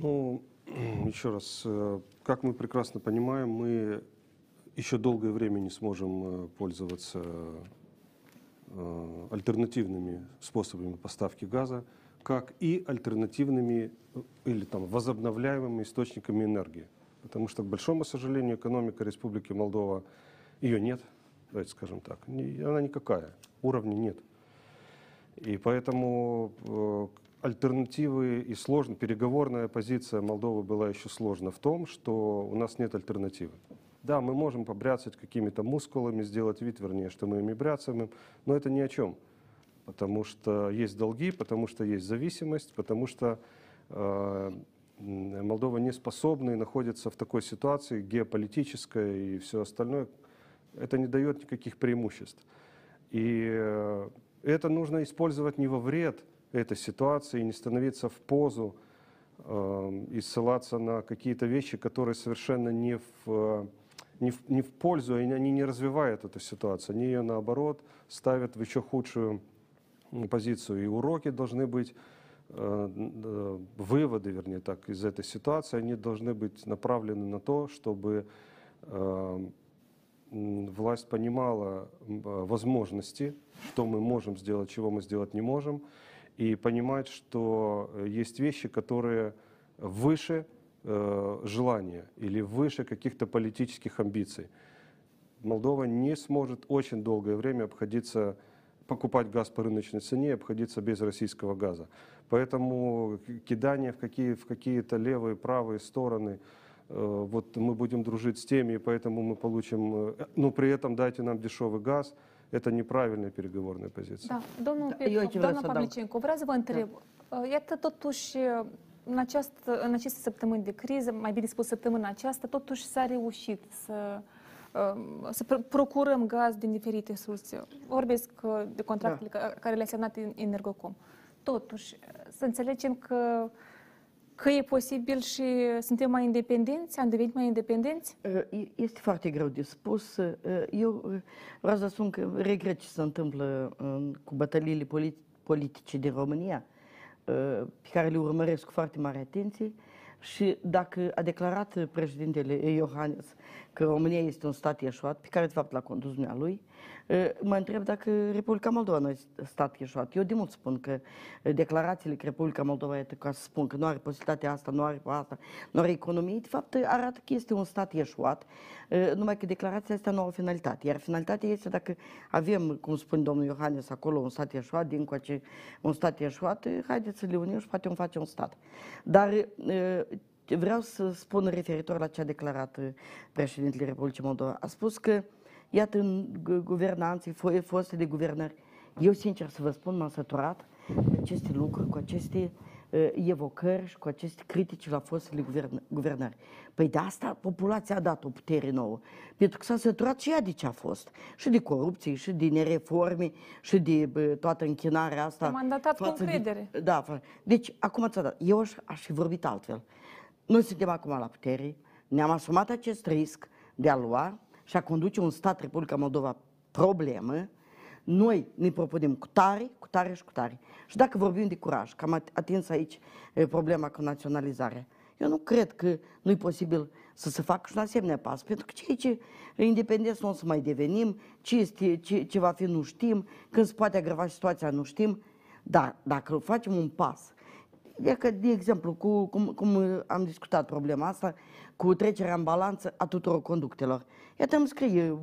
Ну, еще раз, э, как мы прекрасно понимаем, мы еще долгое время не сможем э, пользоваться э, альтернативными способами поставки газа, как и альтернативными э, или там, возобновляемыми источниками энергии. Потому что, к большому сожалению, экономика Республики Молдова, ее нет, давайте скажем так, она никакая, уровня нет. И поэтому альтернативы и сложно, переговорная позиция Молдовы была еще сложна в том, что у нас нет альтернативы. Да, мы можем побряцать какими-то мускулами, сделать вид, вернее, что мы ими бряцаем, но это ни о чем. Потому что есть долги, потому что есть зависимость, потому что э, Молдова не способна и находится в такой ситуации геополитической и все остальное. Это не дает никаких преимуществ. И э, это нужно использовать не во вред этой ситуации, не становиться в позу э, и ссылаться на какие-то вещи, которые совершенно не в, э, не в, не в пользу, и они не развивают эту ситуацию. Они ее, наоборот, ставят в еще худшую позицию. И уроки должны быть, э, э, выводы, вернее так, из этой ситуации, они должны быть направлены на то, чтобы э, власть понимала э, возможности, что мы можем сделать, чего мы сделать не можем, и понимать, что э, есть вещи, которые выше э, желания или выше каких-то политических амбиций. Молдова не сможет очень долгое время обходиться, покупать газ по рыночной цене обходиться без российского газа. Поэтому кидание в, какие, в какие-то левые, правые стороны, э, вот мы будем дружить с теми, поэтому мы получим, э, ну при этом dайте нам dешевый газ, это неправильная переговорная позиция. Da, domnul Da, Petrov, eu aici vreau doamna să adaug. Pavlicenco, vreau să vă întreb. Uh, Iată, totuși, uh, în, această, în aceste săptămâni de criză, mai bine spus săptămâna aceasta, totuși s-a reușit să, uh, să pr- procurăm gaz din diferite surse. Vorbesc uh, de contractele ca- care le-a semnat Energocom. Totuși, uh, să înțelegem că, că e posibil și suntem mai independenți, am devenit mai independenți? Uh, e- Este foarte greu de spus. Uh, Eu uh, vreau să spun că regret ce se întâmplă uh, cu bătăliile polit- politice din România, uh, pe care le urmăresc cu foarte mare atenție. Și dacă a declarat președintele Iohannes că România este un stat ieșuat, pe care de fapt l-a condus lui, mă întreb dacă Republica Moldova nu este stat ieșuat. Eu de mult spun că uh, declarațiile că Republica Moldova este ca să spun că nu are posibilitatea asta, nu are pe asta, nu are economie, de fapt arată că este un stat ieșuat, uh, numai că declarația asta nu au finalitate. Iar finalitatea este dacă avem, cum spune domnul Iohannes, acolo un stat ieșuat, din coace un stat ieșuat, uh, haideți să le unim și poate vom face un stat. Dar uh, vreau să spun referitor la ce a declarat uh, președintele Republicii Moldova. A spus că, iată, în gu- guvernanții, fo- foste de guvernări, eu, sincer să vă spun, m-am săturat cu aceste lucruri, cu aceste uh, evocări și cu aceste critici la fostele guvern- guvernări. Păi de asta populația a dat o putere nouă. Pentru că s-a săturat și ea de ce a fost. Și de corupție, și de nereforme, și de bă, toată închinarea asta. Te-a mandatat cu față de- încredere. da, fa- deci acum ți-a dat. Eu aș, aș fi vorbit altfel. Noi suntem acum la putere, ne-am asumat acest risc de a lua și a conduce un stat, Republica Moldova, problemă. Noi ne propunem cu tare, cu tare și cu tare. Și dacă vorbim de curaj, că am at- atins aici e, problema cu naționalizarea, eu nu cred că nu e posibil să se facă și un asemenea pas, pentru că cei ce independenți nu o să mai devenim, ce, este, ce, ce va fi nu știm, când se poate agrava situația nu știm, dar dacă facem un pas E că, de exemplu, cu, cum, cum am discutat problema asta, cu trecerea în balanță a tuturor conductelor. Iată îmi scrie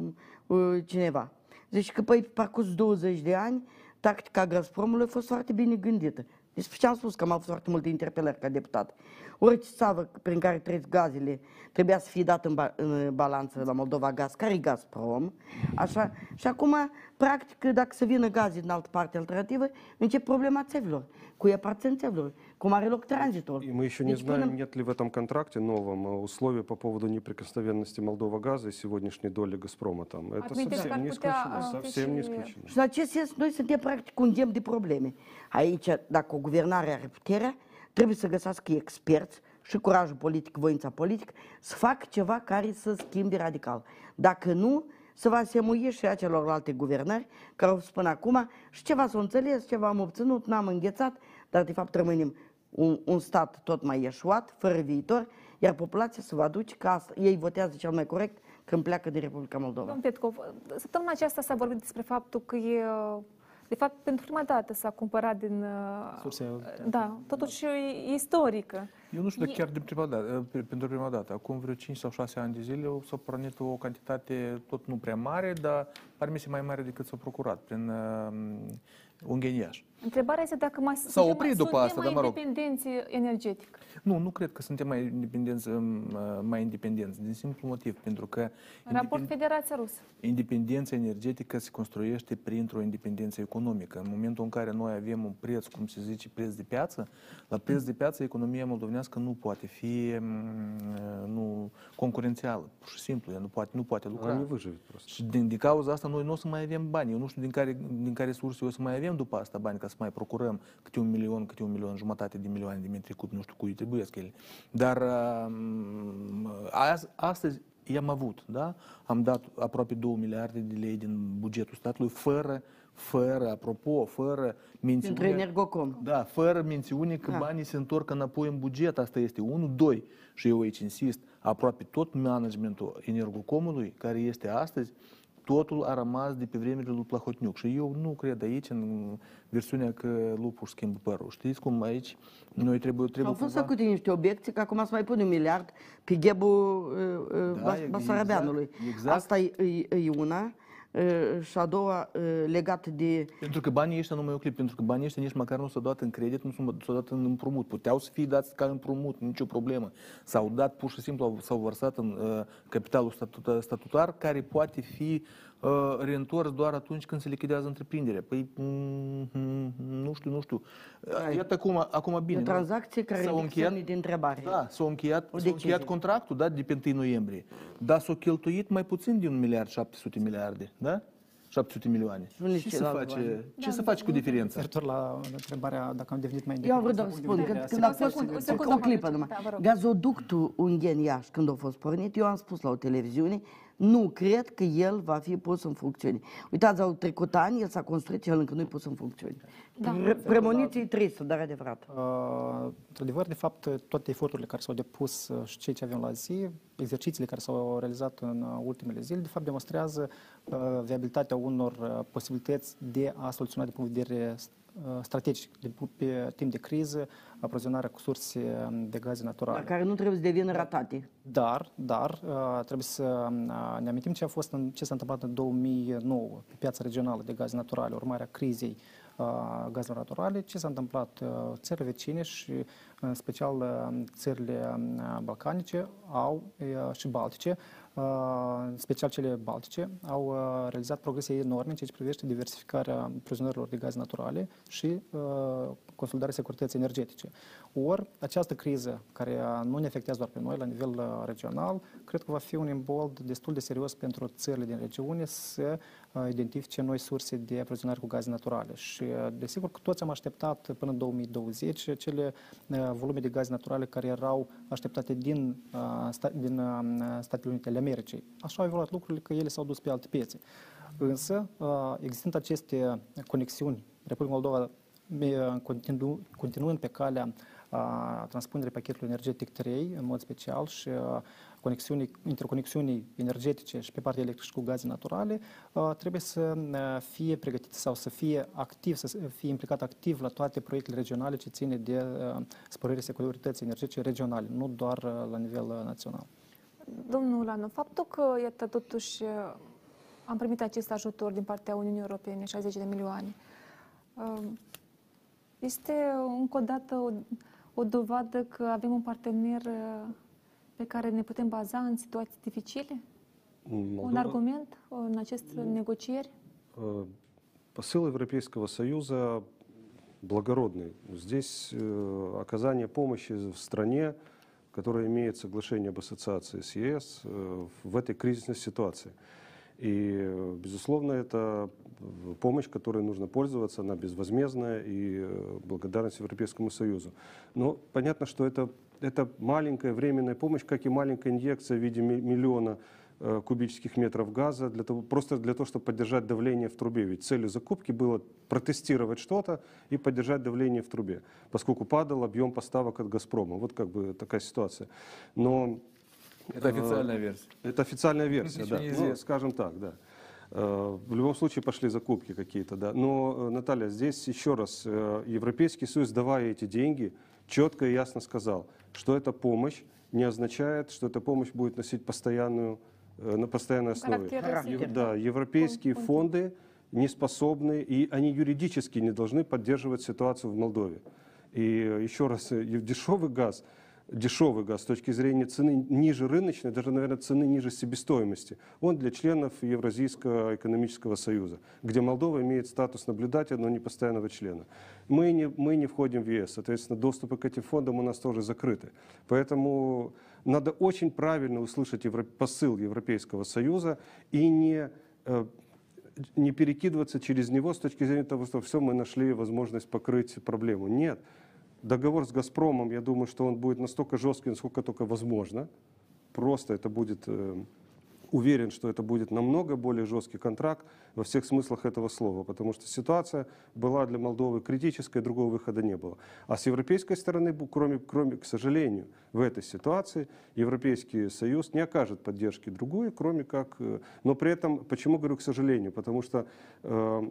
uh, cineva. Zice că, păi, pe parcurs 20 de ani, tactica Gazpromului a fost foarte bine gândită. Despre ce am spus că am avut foarte multe interpelări ca deputat. Orice țavă prin care trec gazele trebuia să fie dat în, ba- în balanță la Moldova Gaz, care e Gazprom. Așa. Și acum, practic, dacă să vină gaze din altă parte alternativă, încep problema țevilor, cu aparțin țevilor, loc tranzitul. И мы еще не знаем, нет ли в этом контракте новом э, условий по поводу неприкосновенности Молдова газа и сегодняшней доли Газпрома там. Это совсем не исключено. uh, Совсем не исключено. Și în acest sens, noi suntem practic un gem de probleme. Aici, dacă o guvernare are puterea, trebuie să găsească experți și curajul politic, voința politică, să facă ceva care să schimbe radical. Dacă nu, se va semui și a celorlalte guvernări care au spus până acum și ceva s-au înțeles, ceva am obținut, n-am înghețat, dar de fapt rămânem un, un stat tot mai ieșuat, fără viitor, iar populația se va duce că asta, ei votează cel mai corect când pleacă din Republica Moldova. Domnul Petkov, săptămâna aceasta s-a vorbit despre faptul că e, de fapt, pentru prima dată s-a cumpărat din... uh, Surse Da, totuși e istorică. Eu nu știu E- dacă chiar de prima dată, pe- pentru prima dată. Acum vreo 5 sau 6 ani de zile o s-a pornit o cantitate tot nu prea mare, dar pare mi se mai mare decât s-a procurat prin uh, un Ungheniaș. Întrebarea este dacă mai S-a oprit după suntem asta, mai dar, mă rog. independenți energetic. Nu, nu cred că suntem mai independenți, mai independenți, din simplu motiv, pentru că... În raport Federația Rusă. Independența energetică se construiește printr-o independență economică. În momentul în care noi avem un preț, cum se zice, preț de piață, la preț de piață economia moldovenească nu poate fi mm, nu, concurențială, pur și simplu, ea nu poate, nu poate lucra. Nu Și din, din cauza asta noi nu o să mai avem bani. Eu nu știu din care, din care surse o să mai avem după asta bani ca să mai procurăm câte un milion, câte un milion jumătate de milioane de metri cubi, nu știu cui trebuie ele. Dar um, azi, astăzi i-am avut, da? Am dat aproape 2 miliarde de lei din bugetul statului fără fără, apropo, fără mențiune... Pentru Energocom. Da, fără mențiune că Ah. banii se întorc înapoi în buget. Asta este unul, doi. Și eu aici insist, aproape tot managementul Energocomului, care este astăzi, totul a rămas de pe vremele lui Plahotniuc. Și eu nu cred aici în versiunea că lupul își schimbă părul. Știți cum aici noi trebuie... trebuie Au fost cumva- făcute niște obiecții că acum să mai pune un miliard pe ghebul uh, Da, Bas- e- Basarabeanului. exact, exact. Asta e, e, e una. Uh, Și a doua uh, legată de Pentru că banii ăștia nu mai clip, pentru că banii ăștia nici măcar nu s-au dat în credit, nu s-au s-au dat în împrumut. Puteau să fie dați ca împrumut, nicio problemă. S-au dat pur și simplu, au- s-au vărsat în uh, capitalul statutar, statutar, care poate fi uh, reîntors doar atunci când se lichidează întreprinderea. Păi, mm, mm, nu știu, nu știu. Uh, Iată acum, acum bine. o nu? tranzacție care S-au ridică încheiat- semne de întrebare. Da, s-a încheiat, O s-a decizie. încheiat contractul, da, de pe 1 noiembrie. Dar s-a cheltuit mai puțin de 1 miliard 700 miliarde, da? 700 milioane. unde Ce se ceilalți bani? face, ce se face cu diferența? Referitor la întrebarea dacă am devenit mai Eu am vrut independenți să din spun punct că de când a vedere fost secundă, o o, secundă, o clipă doamna numai, Da, vă rog. gazoductul Ungheni Iași, când a fost pornit, eu am spus la o televiziune, nu cred că el va fi pus în funcțiune. Uitați, au trecut ani, el s-a construit și el încă nu e pus în funcțiune. Da. Pre- Premoniții tristă, dar adevărat. Uh, Într-adevăr, de fapt, toate eforturile care s-au depus uh, și ceea ce avem la zi, exercițiile care s-au realizat în uh, ultimele zile, de fapt, demonstrează uh, viabilitatea unor uh, posibilități de a soluționa din punct de vedere uh, strategic, de, pu- pe timp de criză, aprovizionarea cu surse um, de gaze naturale. Dar care nu trebuie să devină ratate. Dar, dar, uh, trebuie să uh, ne amintim ce a fost în, ce s-a întâmplat în 2009 pe piața regională de gaze naturale, urmarea crizei uh, gazelor naturale, ce s-a întâmplat uh, țările vecine și în special uh, țările uh, balcanice au uh, și baltice, uh, în special cele baltice, au uh, realizat progrese enorme în ceea ce privește diversificarea prizonierilor de gaze naturale și uh, consolidarea securității energetice. Ori această criză, care uh, nu ne afectează doar pe noi la nivel uh, regional, cred că va fi un imbold destul de serios pentru țările din regiune să uh, identifice noi surse de aprovizionare cu gaze naturale. Și uh, desigur că toți am așteptat până în 2020 cele uh, volume de gaze naturale care erau așteptate din, uh, sta, din uh, Statele Unite ale Americii. Așa au evoluat lucrurile că ele s-au dus pe alte piețe. Însă, uh, existând aceste conexiuni, Republica Moldova me- continu, continuând pe calea a transpunerii pachetului energetic 3, în mod special, și a conexiunii, interconexiunii energetice și pe partea electrică și cu gaze naturale, a, trebuie să a, fie pregătit sau să fie activ, să fie implicat activ la toate proiectele regionale ce ține de a, sporirea securității energetice regionale, nu doar a, la nivel a, național. Domnul Lanu, faptul că, iată, totuși am primit acest ajutor din partea Uniunii Europene, 60 de milioane, uh, este încă o dată o, o dovadă că avem un partener uh, pe care ne putem baza în situații dificile? Un Молдова- argument în aceste negocieri? Э, Посыл Европейского Союза благородный. Здесь оказание помощи в стране, которая имеет соглашение об ассоциации с ЕС в этой кризисной ситуации. И, безусловно, это помощь, которой нужно пользоваться, она безвозмездная и э, благодарность Европейскому Союзу. Но понятно, что это, это маленькая временная помощь, как и маленькая инъекция в виде ми- миллиона э, кубических метров газа, для того, просто для того, чтобы поддержать давление в трубе. Ведь целью закупки было протестировать что-то и поддержать давление в трубе, поскольку падал объем поставок от «Газпрома». Вот как бы такая ситуация. Но Это официальная версия. Это официальная версия, Ничего да. Ну, скажем так, да. Э, В любом случае пошли закупки какие-то, да. Но, э, Наталья, здесь еще раз, э, Европейский Союз, давая эти деньги, четко и ясно сказал, что эта помощь не означает, что эта помощь будет носить постоянную, э, на постоянной основе. Характер Ев- Да, европейские фонды не способны, и они юридически не должны поддерживать ситуацию в Молдове. И э, еще раз, э, дешевый газ, дешевый газ с точки зрения цены ниже рыночной, даже, наверное, цены ниже себестоимости, он для членов Евразийского экономического союза, где Молдова имеет статус наблюдателя, но не постоянного члена. Мы не, мы не входим в ЕС, соответственно, доступы к этим фондам у нас тоже закрыты. Поэтому надо очень правильно услышать евро- посыл Европейского союза и не э, не перекидываться через него с точки зрения того, что все, мы нашли возможность покрыть проблему. Нет. Договор с «Газпромом», я думаю, что он будет настолько жесткий, насколько только возможно. Просто это будет, э, уверен, что это будет намного более жесткий контракт во всех смыслах этого слова, потому что ситуация была для Молдовы критической, другого выхода не было. А с европейской стороны, кроме, кроме, к сожалению, в этой ситуации Европейский Союз не окажет поддержки другой, кроме как... э, Но при этом, почему говорю к сожалению? Потому что э,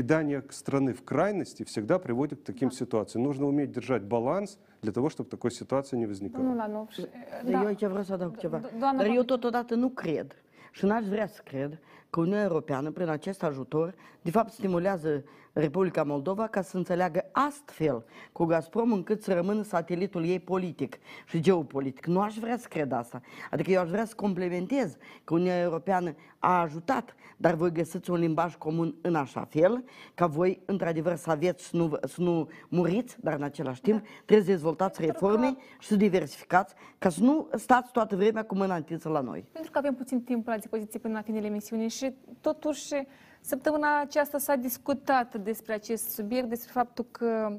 кидание к страны в крайности всегда приводит к таким ситуациям. Нужно уметь держать баланс для того, чтобы такой ситуации не возникало. Domnul Lanov, și- Dar eu aici vreau să adaug ceva. Do- doamna Dar eu Pavlic- totodată nu cred și n-aș vrea să cred că Uniunea Europeană, prin acest ajutor, de fapt stimulează Republica Moldova ca să înțeleagă astfel cu Gazprom încât să rămână satelitul ei politic și geopolitic. Nu aș vrea să cred asta. Adică eu aș vrea să complementez că Uniunea Europeană a ajutat, dar voi găsiți un limbaj comun în așa fel ca voi, într-adevăr, să aveți și nu, să nu muriți, dar în același timp trebuie să dezvoltați reforme și să diversificați ca să nu stați toată vremea cu mâna întinsă la noi. Pentru că avem puțin timp la dispoziție până la finele emisiunii și totuși săptămâna aceasta s-a discutat despre acest subiect, despre faptul că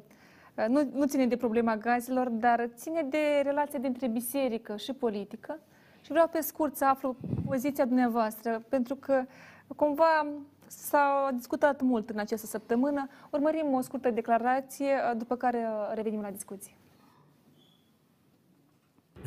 uh, nu, nu ține de problema gazelor, dar ține de relația dintre biserică și politică. Și vreau pe scurt să aflu poziția dumneavoastră, pentru că cumva s-a discutat mult în această săptămână. Urmărim o scurtă declarație, uh, după care uh, revenim la discuție.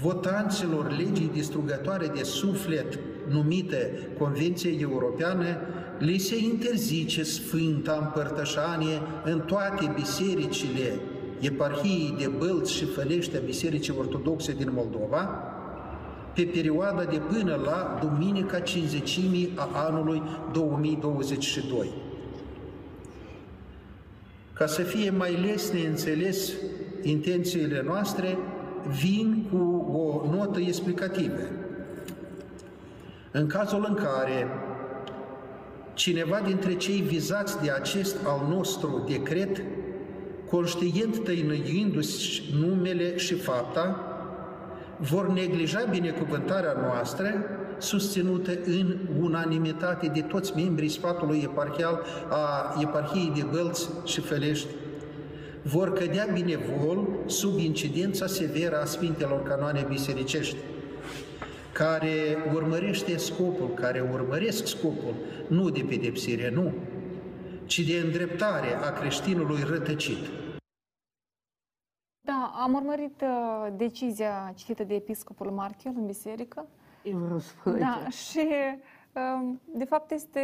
votanților legii distrugătoare de suflet numite Convenție Europeană, li se interzice Sfânta Împărtășanie în toate bisericile eparhiei de Bălți și Fălești a Bisericii Ortodoxe din Moldova, pe perioada de până la Duminica Cinzecimii a anului 2022. Ca să fie mai lesne înțeles intențiile noastre, vin cu o notă explicativă. În cazul în care cineva dintre cei vizați de acest al nostru decret, conștient tăinuindu-și numele și fapta, vor neglija binecuvântarea noastră, susținută în unanimitate de toți membrii sfatului eparhial a eparhiei de Bălți și Felești, vor cădea binevol sub incidența severă a Sfintelor Canoane Bisericești, care urmărește scopul, care urmăresc scopul, nu de pedepsire, nu, ci de îndreptare a creștinului rătăcit. Da, am urmărit uh, decizia citită de episcopul Marchel în biserică. Eu vreau să spun Da, aici. și um, de fapt este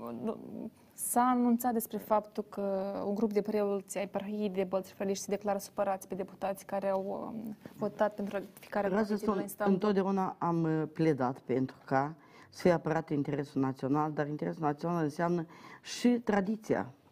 uh, s-a anunțat despre faptul că un grup de preoți ai eparhiei de Bălți și Făliști se declară supărați pe deputații care au um, votat pentru ratificarea Vreau să Convenției de la spun, Istanbul. întotdeauna am uh, pledat pentru ca să fie apărat interesul național, dar interesul național înseamnă și tradiția uh,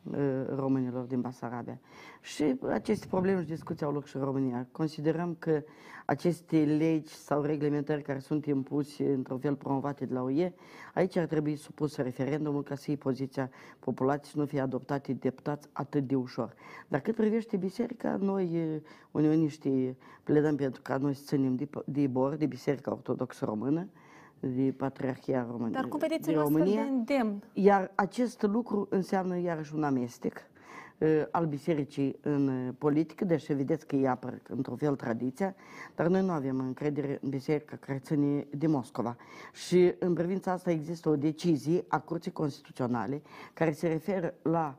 românilor din Basarabia. Și aceste probleme și discuții au loc și în România. Considerăm că aceste legi sau reglementări care sunt impuse într-un fel promovate de la UE, aici ar trebui supus referendumul ca să fie poziția populației și nu fie adoptate de deputați atât de ușor. Dar cât privește biserica, noi, eh, unioniștii, pledăm pentru ca noi să ținem de, de bor, de Biserica Ortodoxă Română, de Patriarhia Român- Dar cum vedeți din un astfel de România. îndemn? Iar acest lucru înseamnă iarăși un amestec uh, al bisericii în uh, politică, deși vedeți că ei apără într-un fel tradiția, dar noi nu avem încredere în biserica care ține de Moscova. Și în privința asta există o decizie a Curții Constituționale care se referă la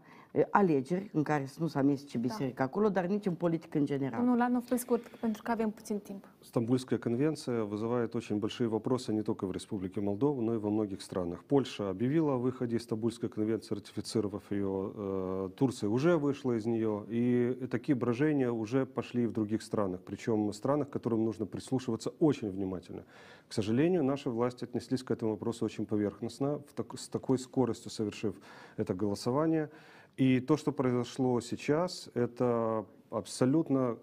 alegeri în care să nu se amestece biserica acolo, dar nici în politică în general. Domnul Lanov, pe scurt, pentru că avem puțin timp. Стамбульская конвенция вызывает очень большие вопросы не только в Республике Молдова, но и во многих странах. Польша объявила о выходе из Стамбульской конвенции, ратифицировав ее. Э, Турция уже вышла из нее. И такие брожения уже пошли и в других странах. Причем в странах, к которым нужно прислушиваться очень внимательно. К сожалению, наши власти отнеслись к этому вопросу очень поверхностно, так- с такой скоростью совершив это голосование. И то, что произошло сейчас, это абсолютно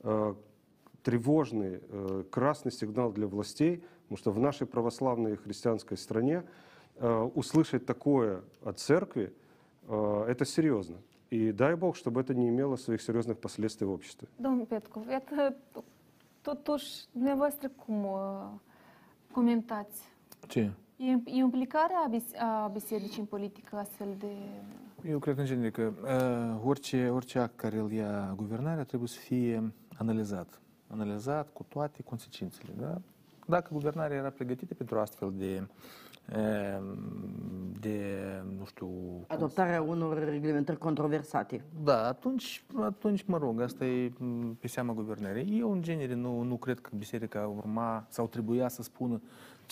э, тревожный э, красный сигнал для властей, потому что в нашей православной христианской стране э, услышать такое от церкви э, это серьезно. И дай Бог, чтобы это не имело своих серьезных последствий в обществе. Domnul Petcu, iată, totuși, dumneavoastră cum uh, comentați? Ce? E, implicarea a bisericii în politică astfel de... Eu cred în genere că uh, orice, orice act care îl ia guvernarea trebuie să fie analizat. Analizat cu toate consecințele. Da? Dacă guvernarea era pregătită pentru astfel de, uh, de nu știu... cum Adoptarea unor reglementări controversate. Da, atunci, atunci, mă rog, asta e m, pe seama guvernării. Eu, în genere, nu, nu cred că biserica urma sau trebuia să spună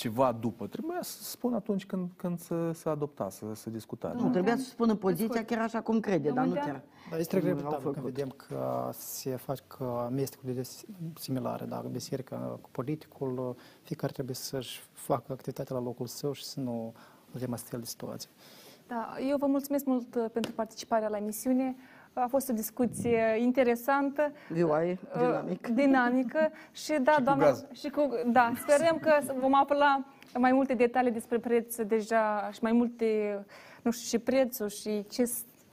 ceva după. Trebuia să spună atunci când, când să, să adopta, să, să discuta. Nu, trebuia să spună poziția chiar așa cum crede, dar nu Domnul chiar. Dar este cum au regretabil că făcut. vedem că se fac amestecuri similare, da, biserica cu politicul, fiecare trebuie să-și facă activitatea la locul său și să nu avem astfel de situații. Da, eu vă mulțumesc mult uh, pentru participarea la emisiune. A fost o discuție interesantă, Vioaie, uh, dinamic. dinamică și da, cu doamna, gaz. și cu da, sperăm că vom afla mai multe detalii despre preț deja și mai multe, nu știu, și prețul și ce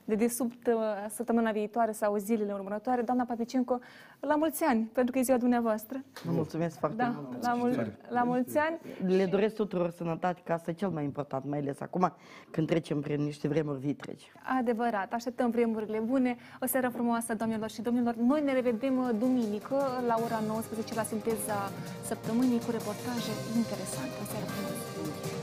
s- de desubt uh, săptămâna viitoare sau zilele următoare. Doamna Papicenco, la mulți ani, pentru că e ziua dumneavoastră. Vă mulțumesc foarte Da, mult. la, mul- la mulți ani. Le doresc tuturor sănătate, că asta e cel mai important, mai ales acum când trecem prin niște vremuri vitregi. Adevărat, așteptăm vremurile bune. O seară frumoasă, doamnelor și domnilor. Noi ne revedem uh, duminică la ora 19 la sinteza săptămânii cu reportaje interesante. O seară frumoasă!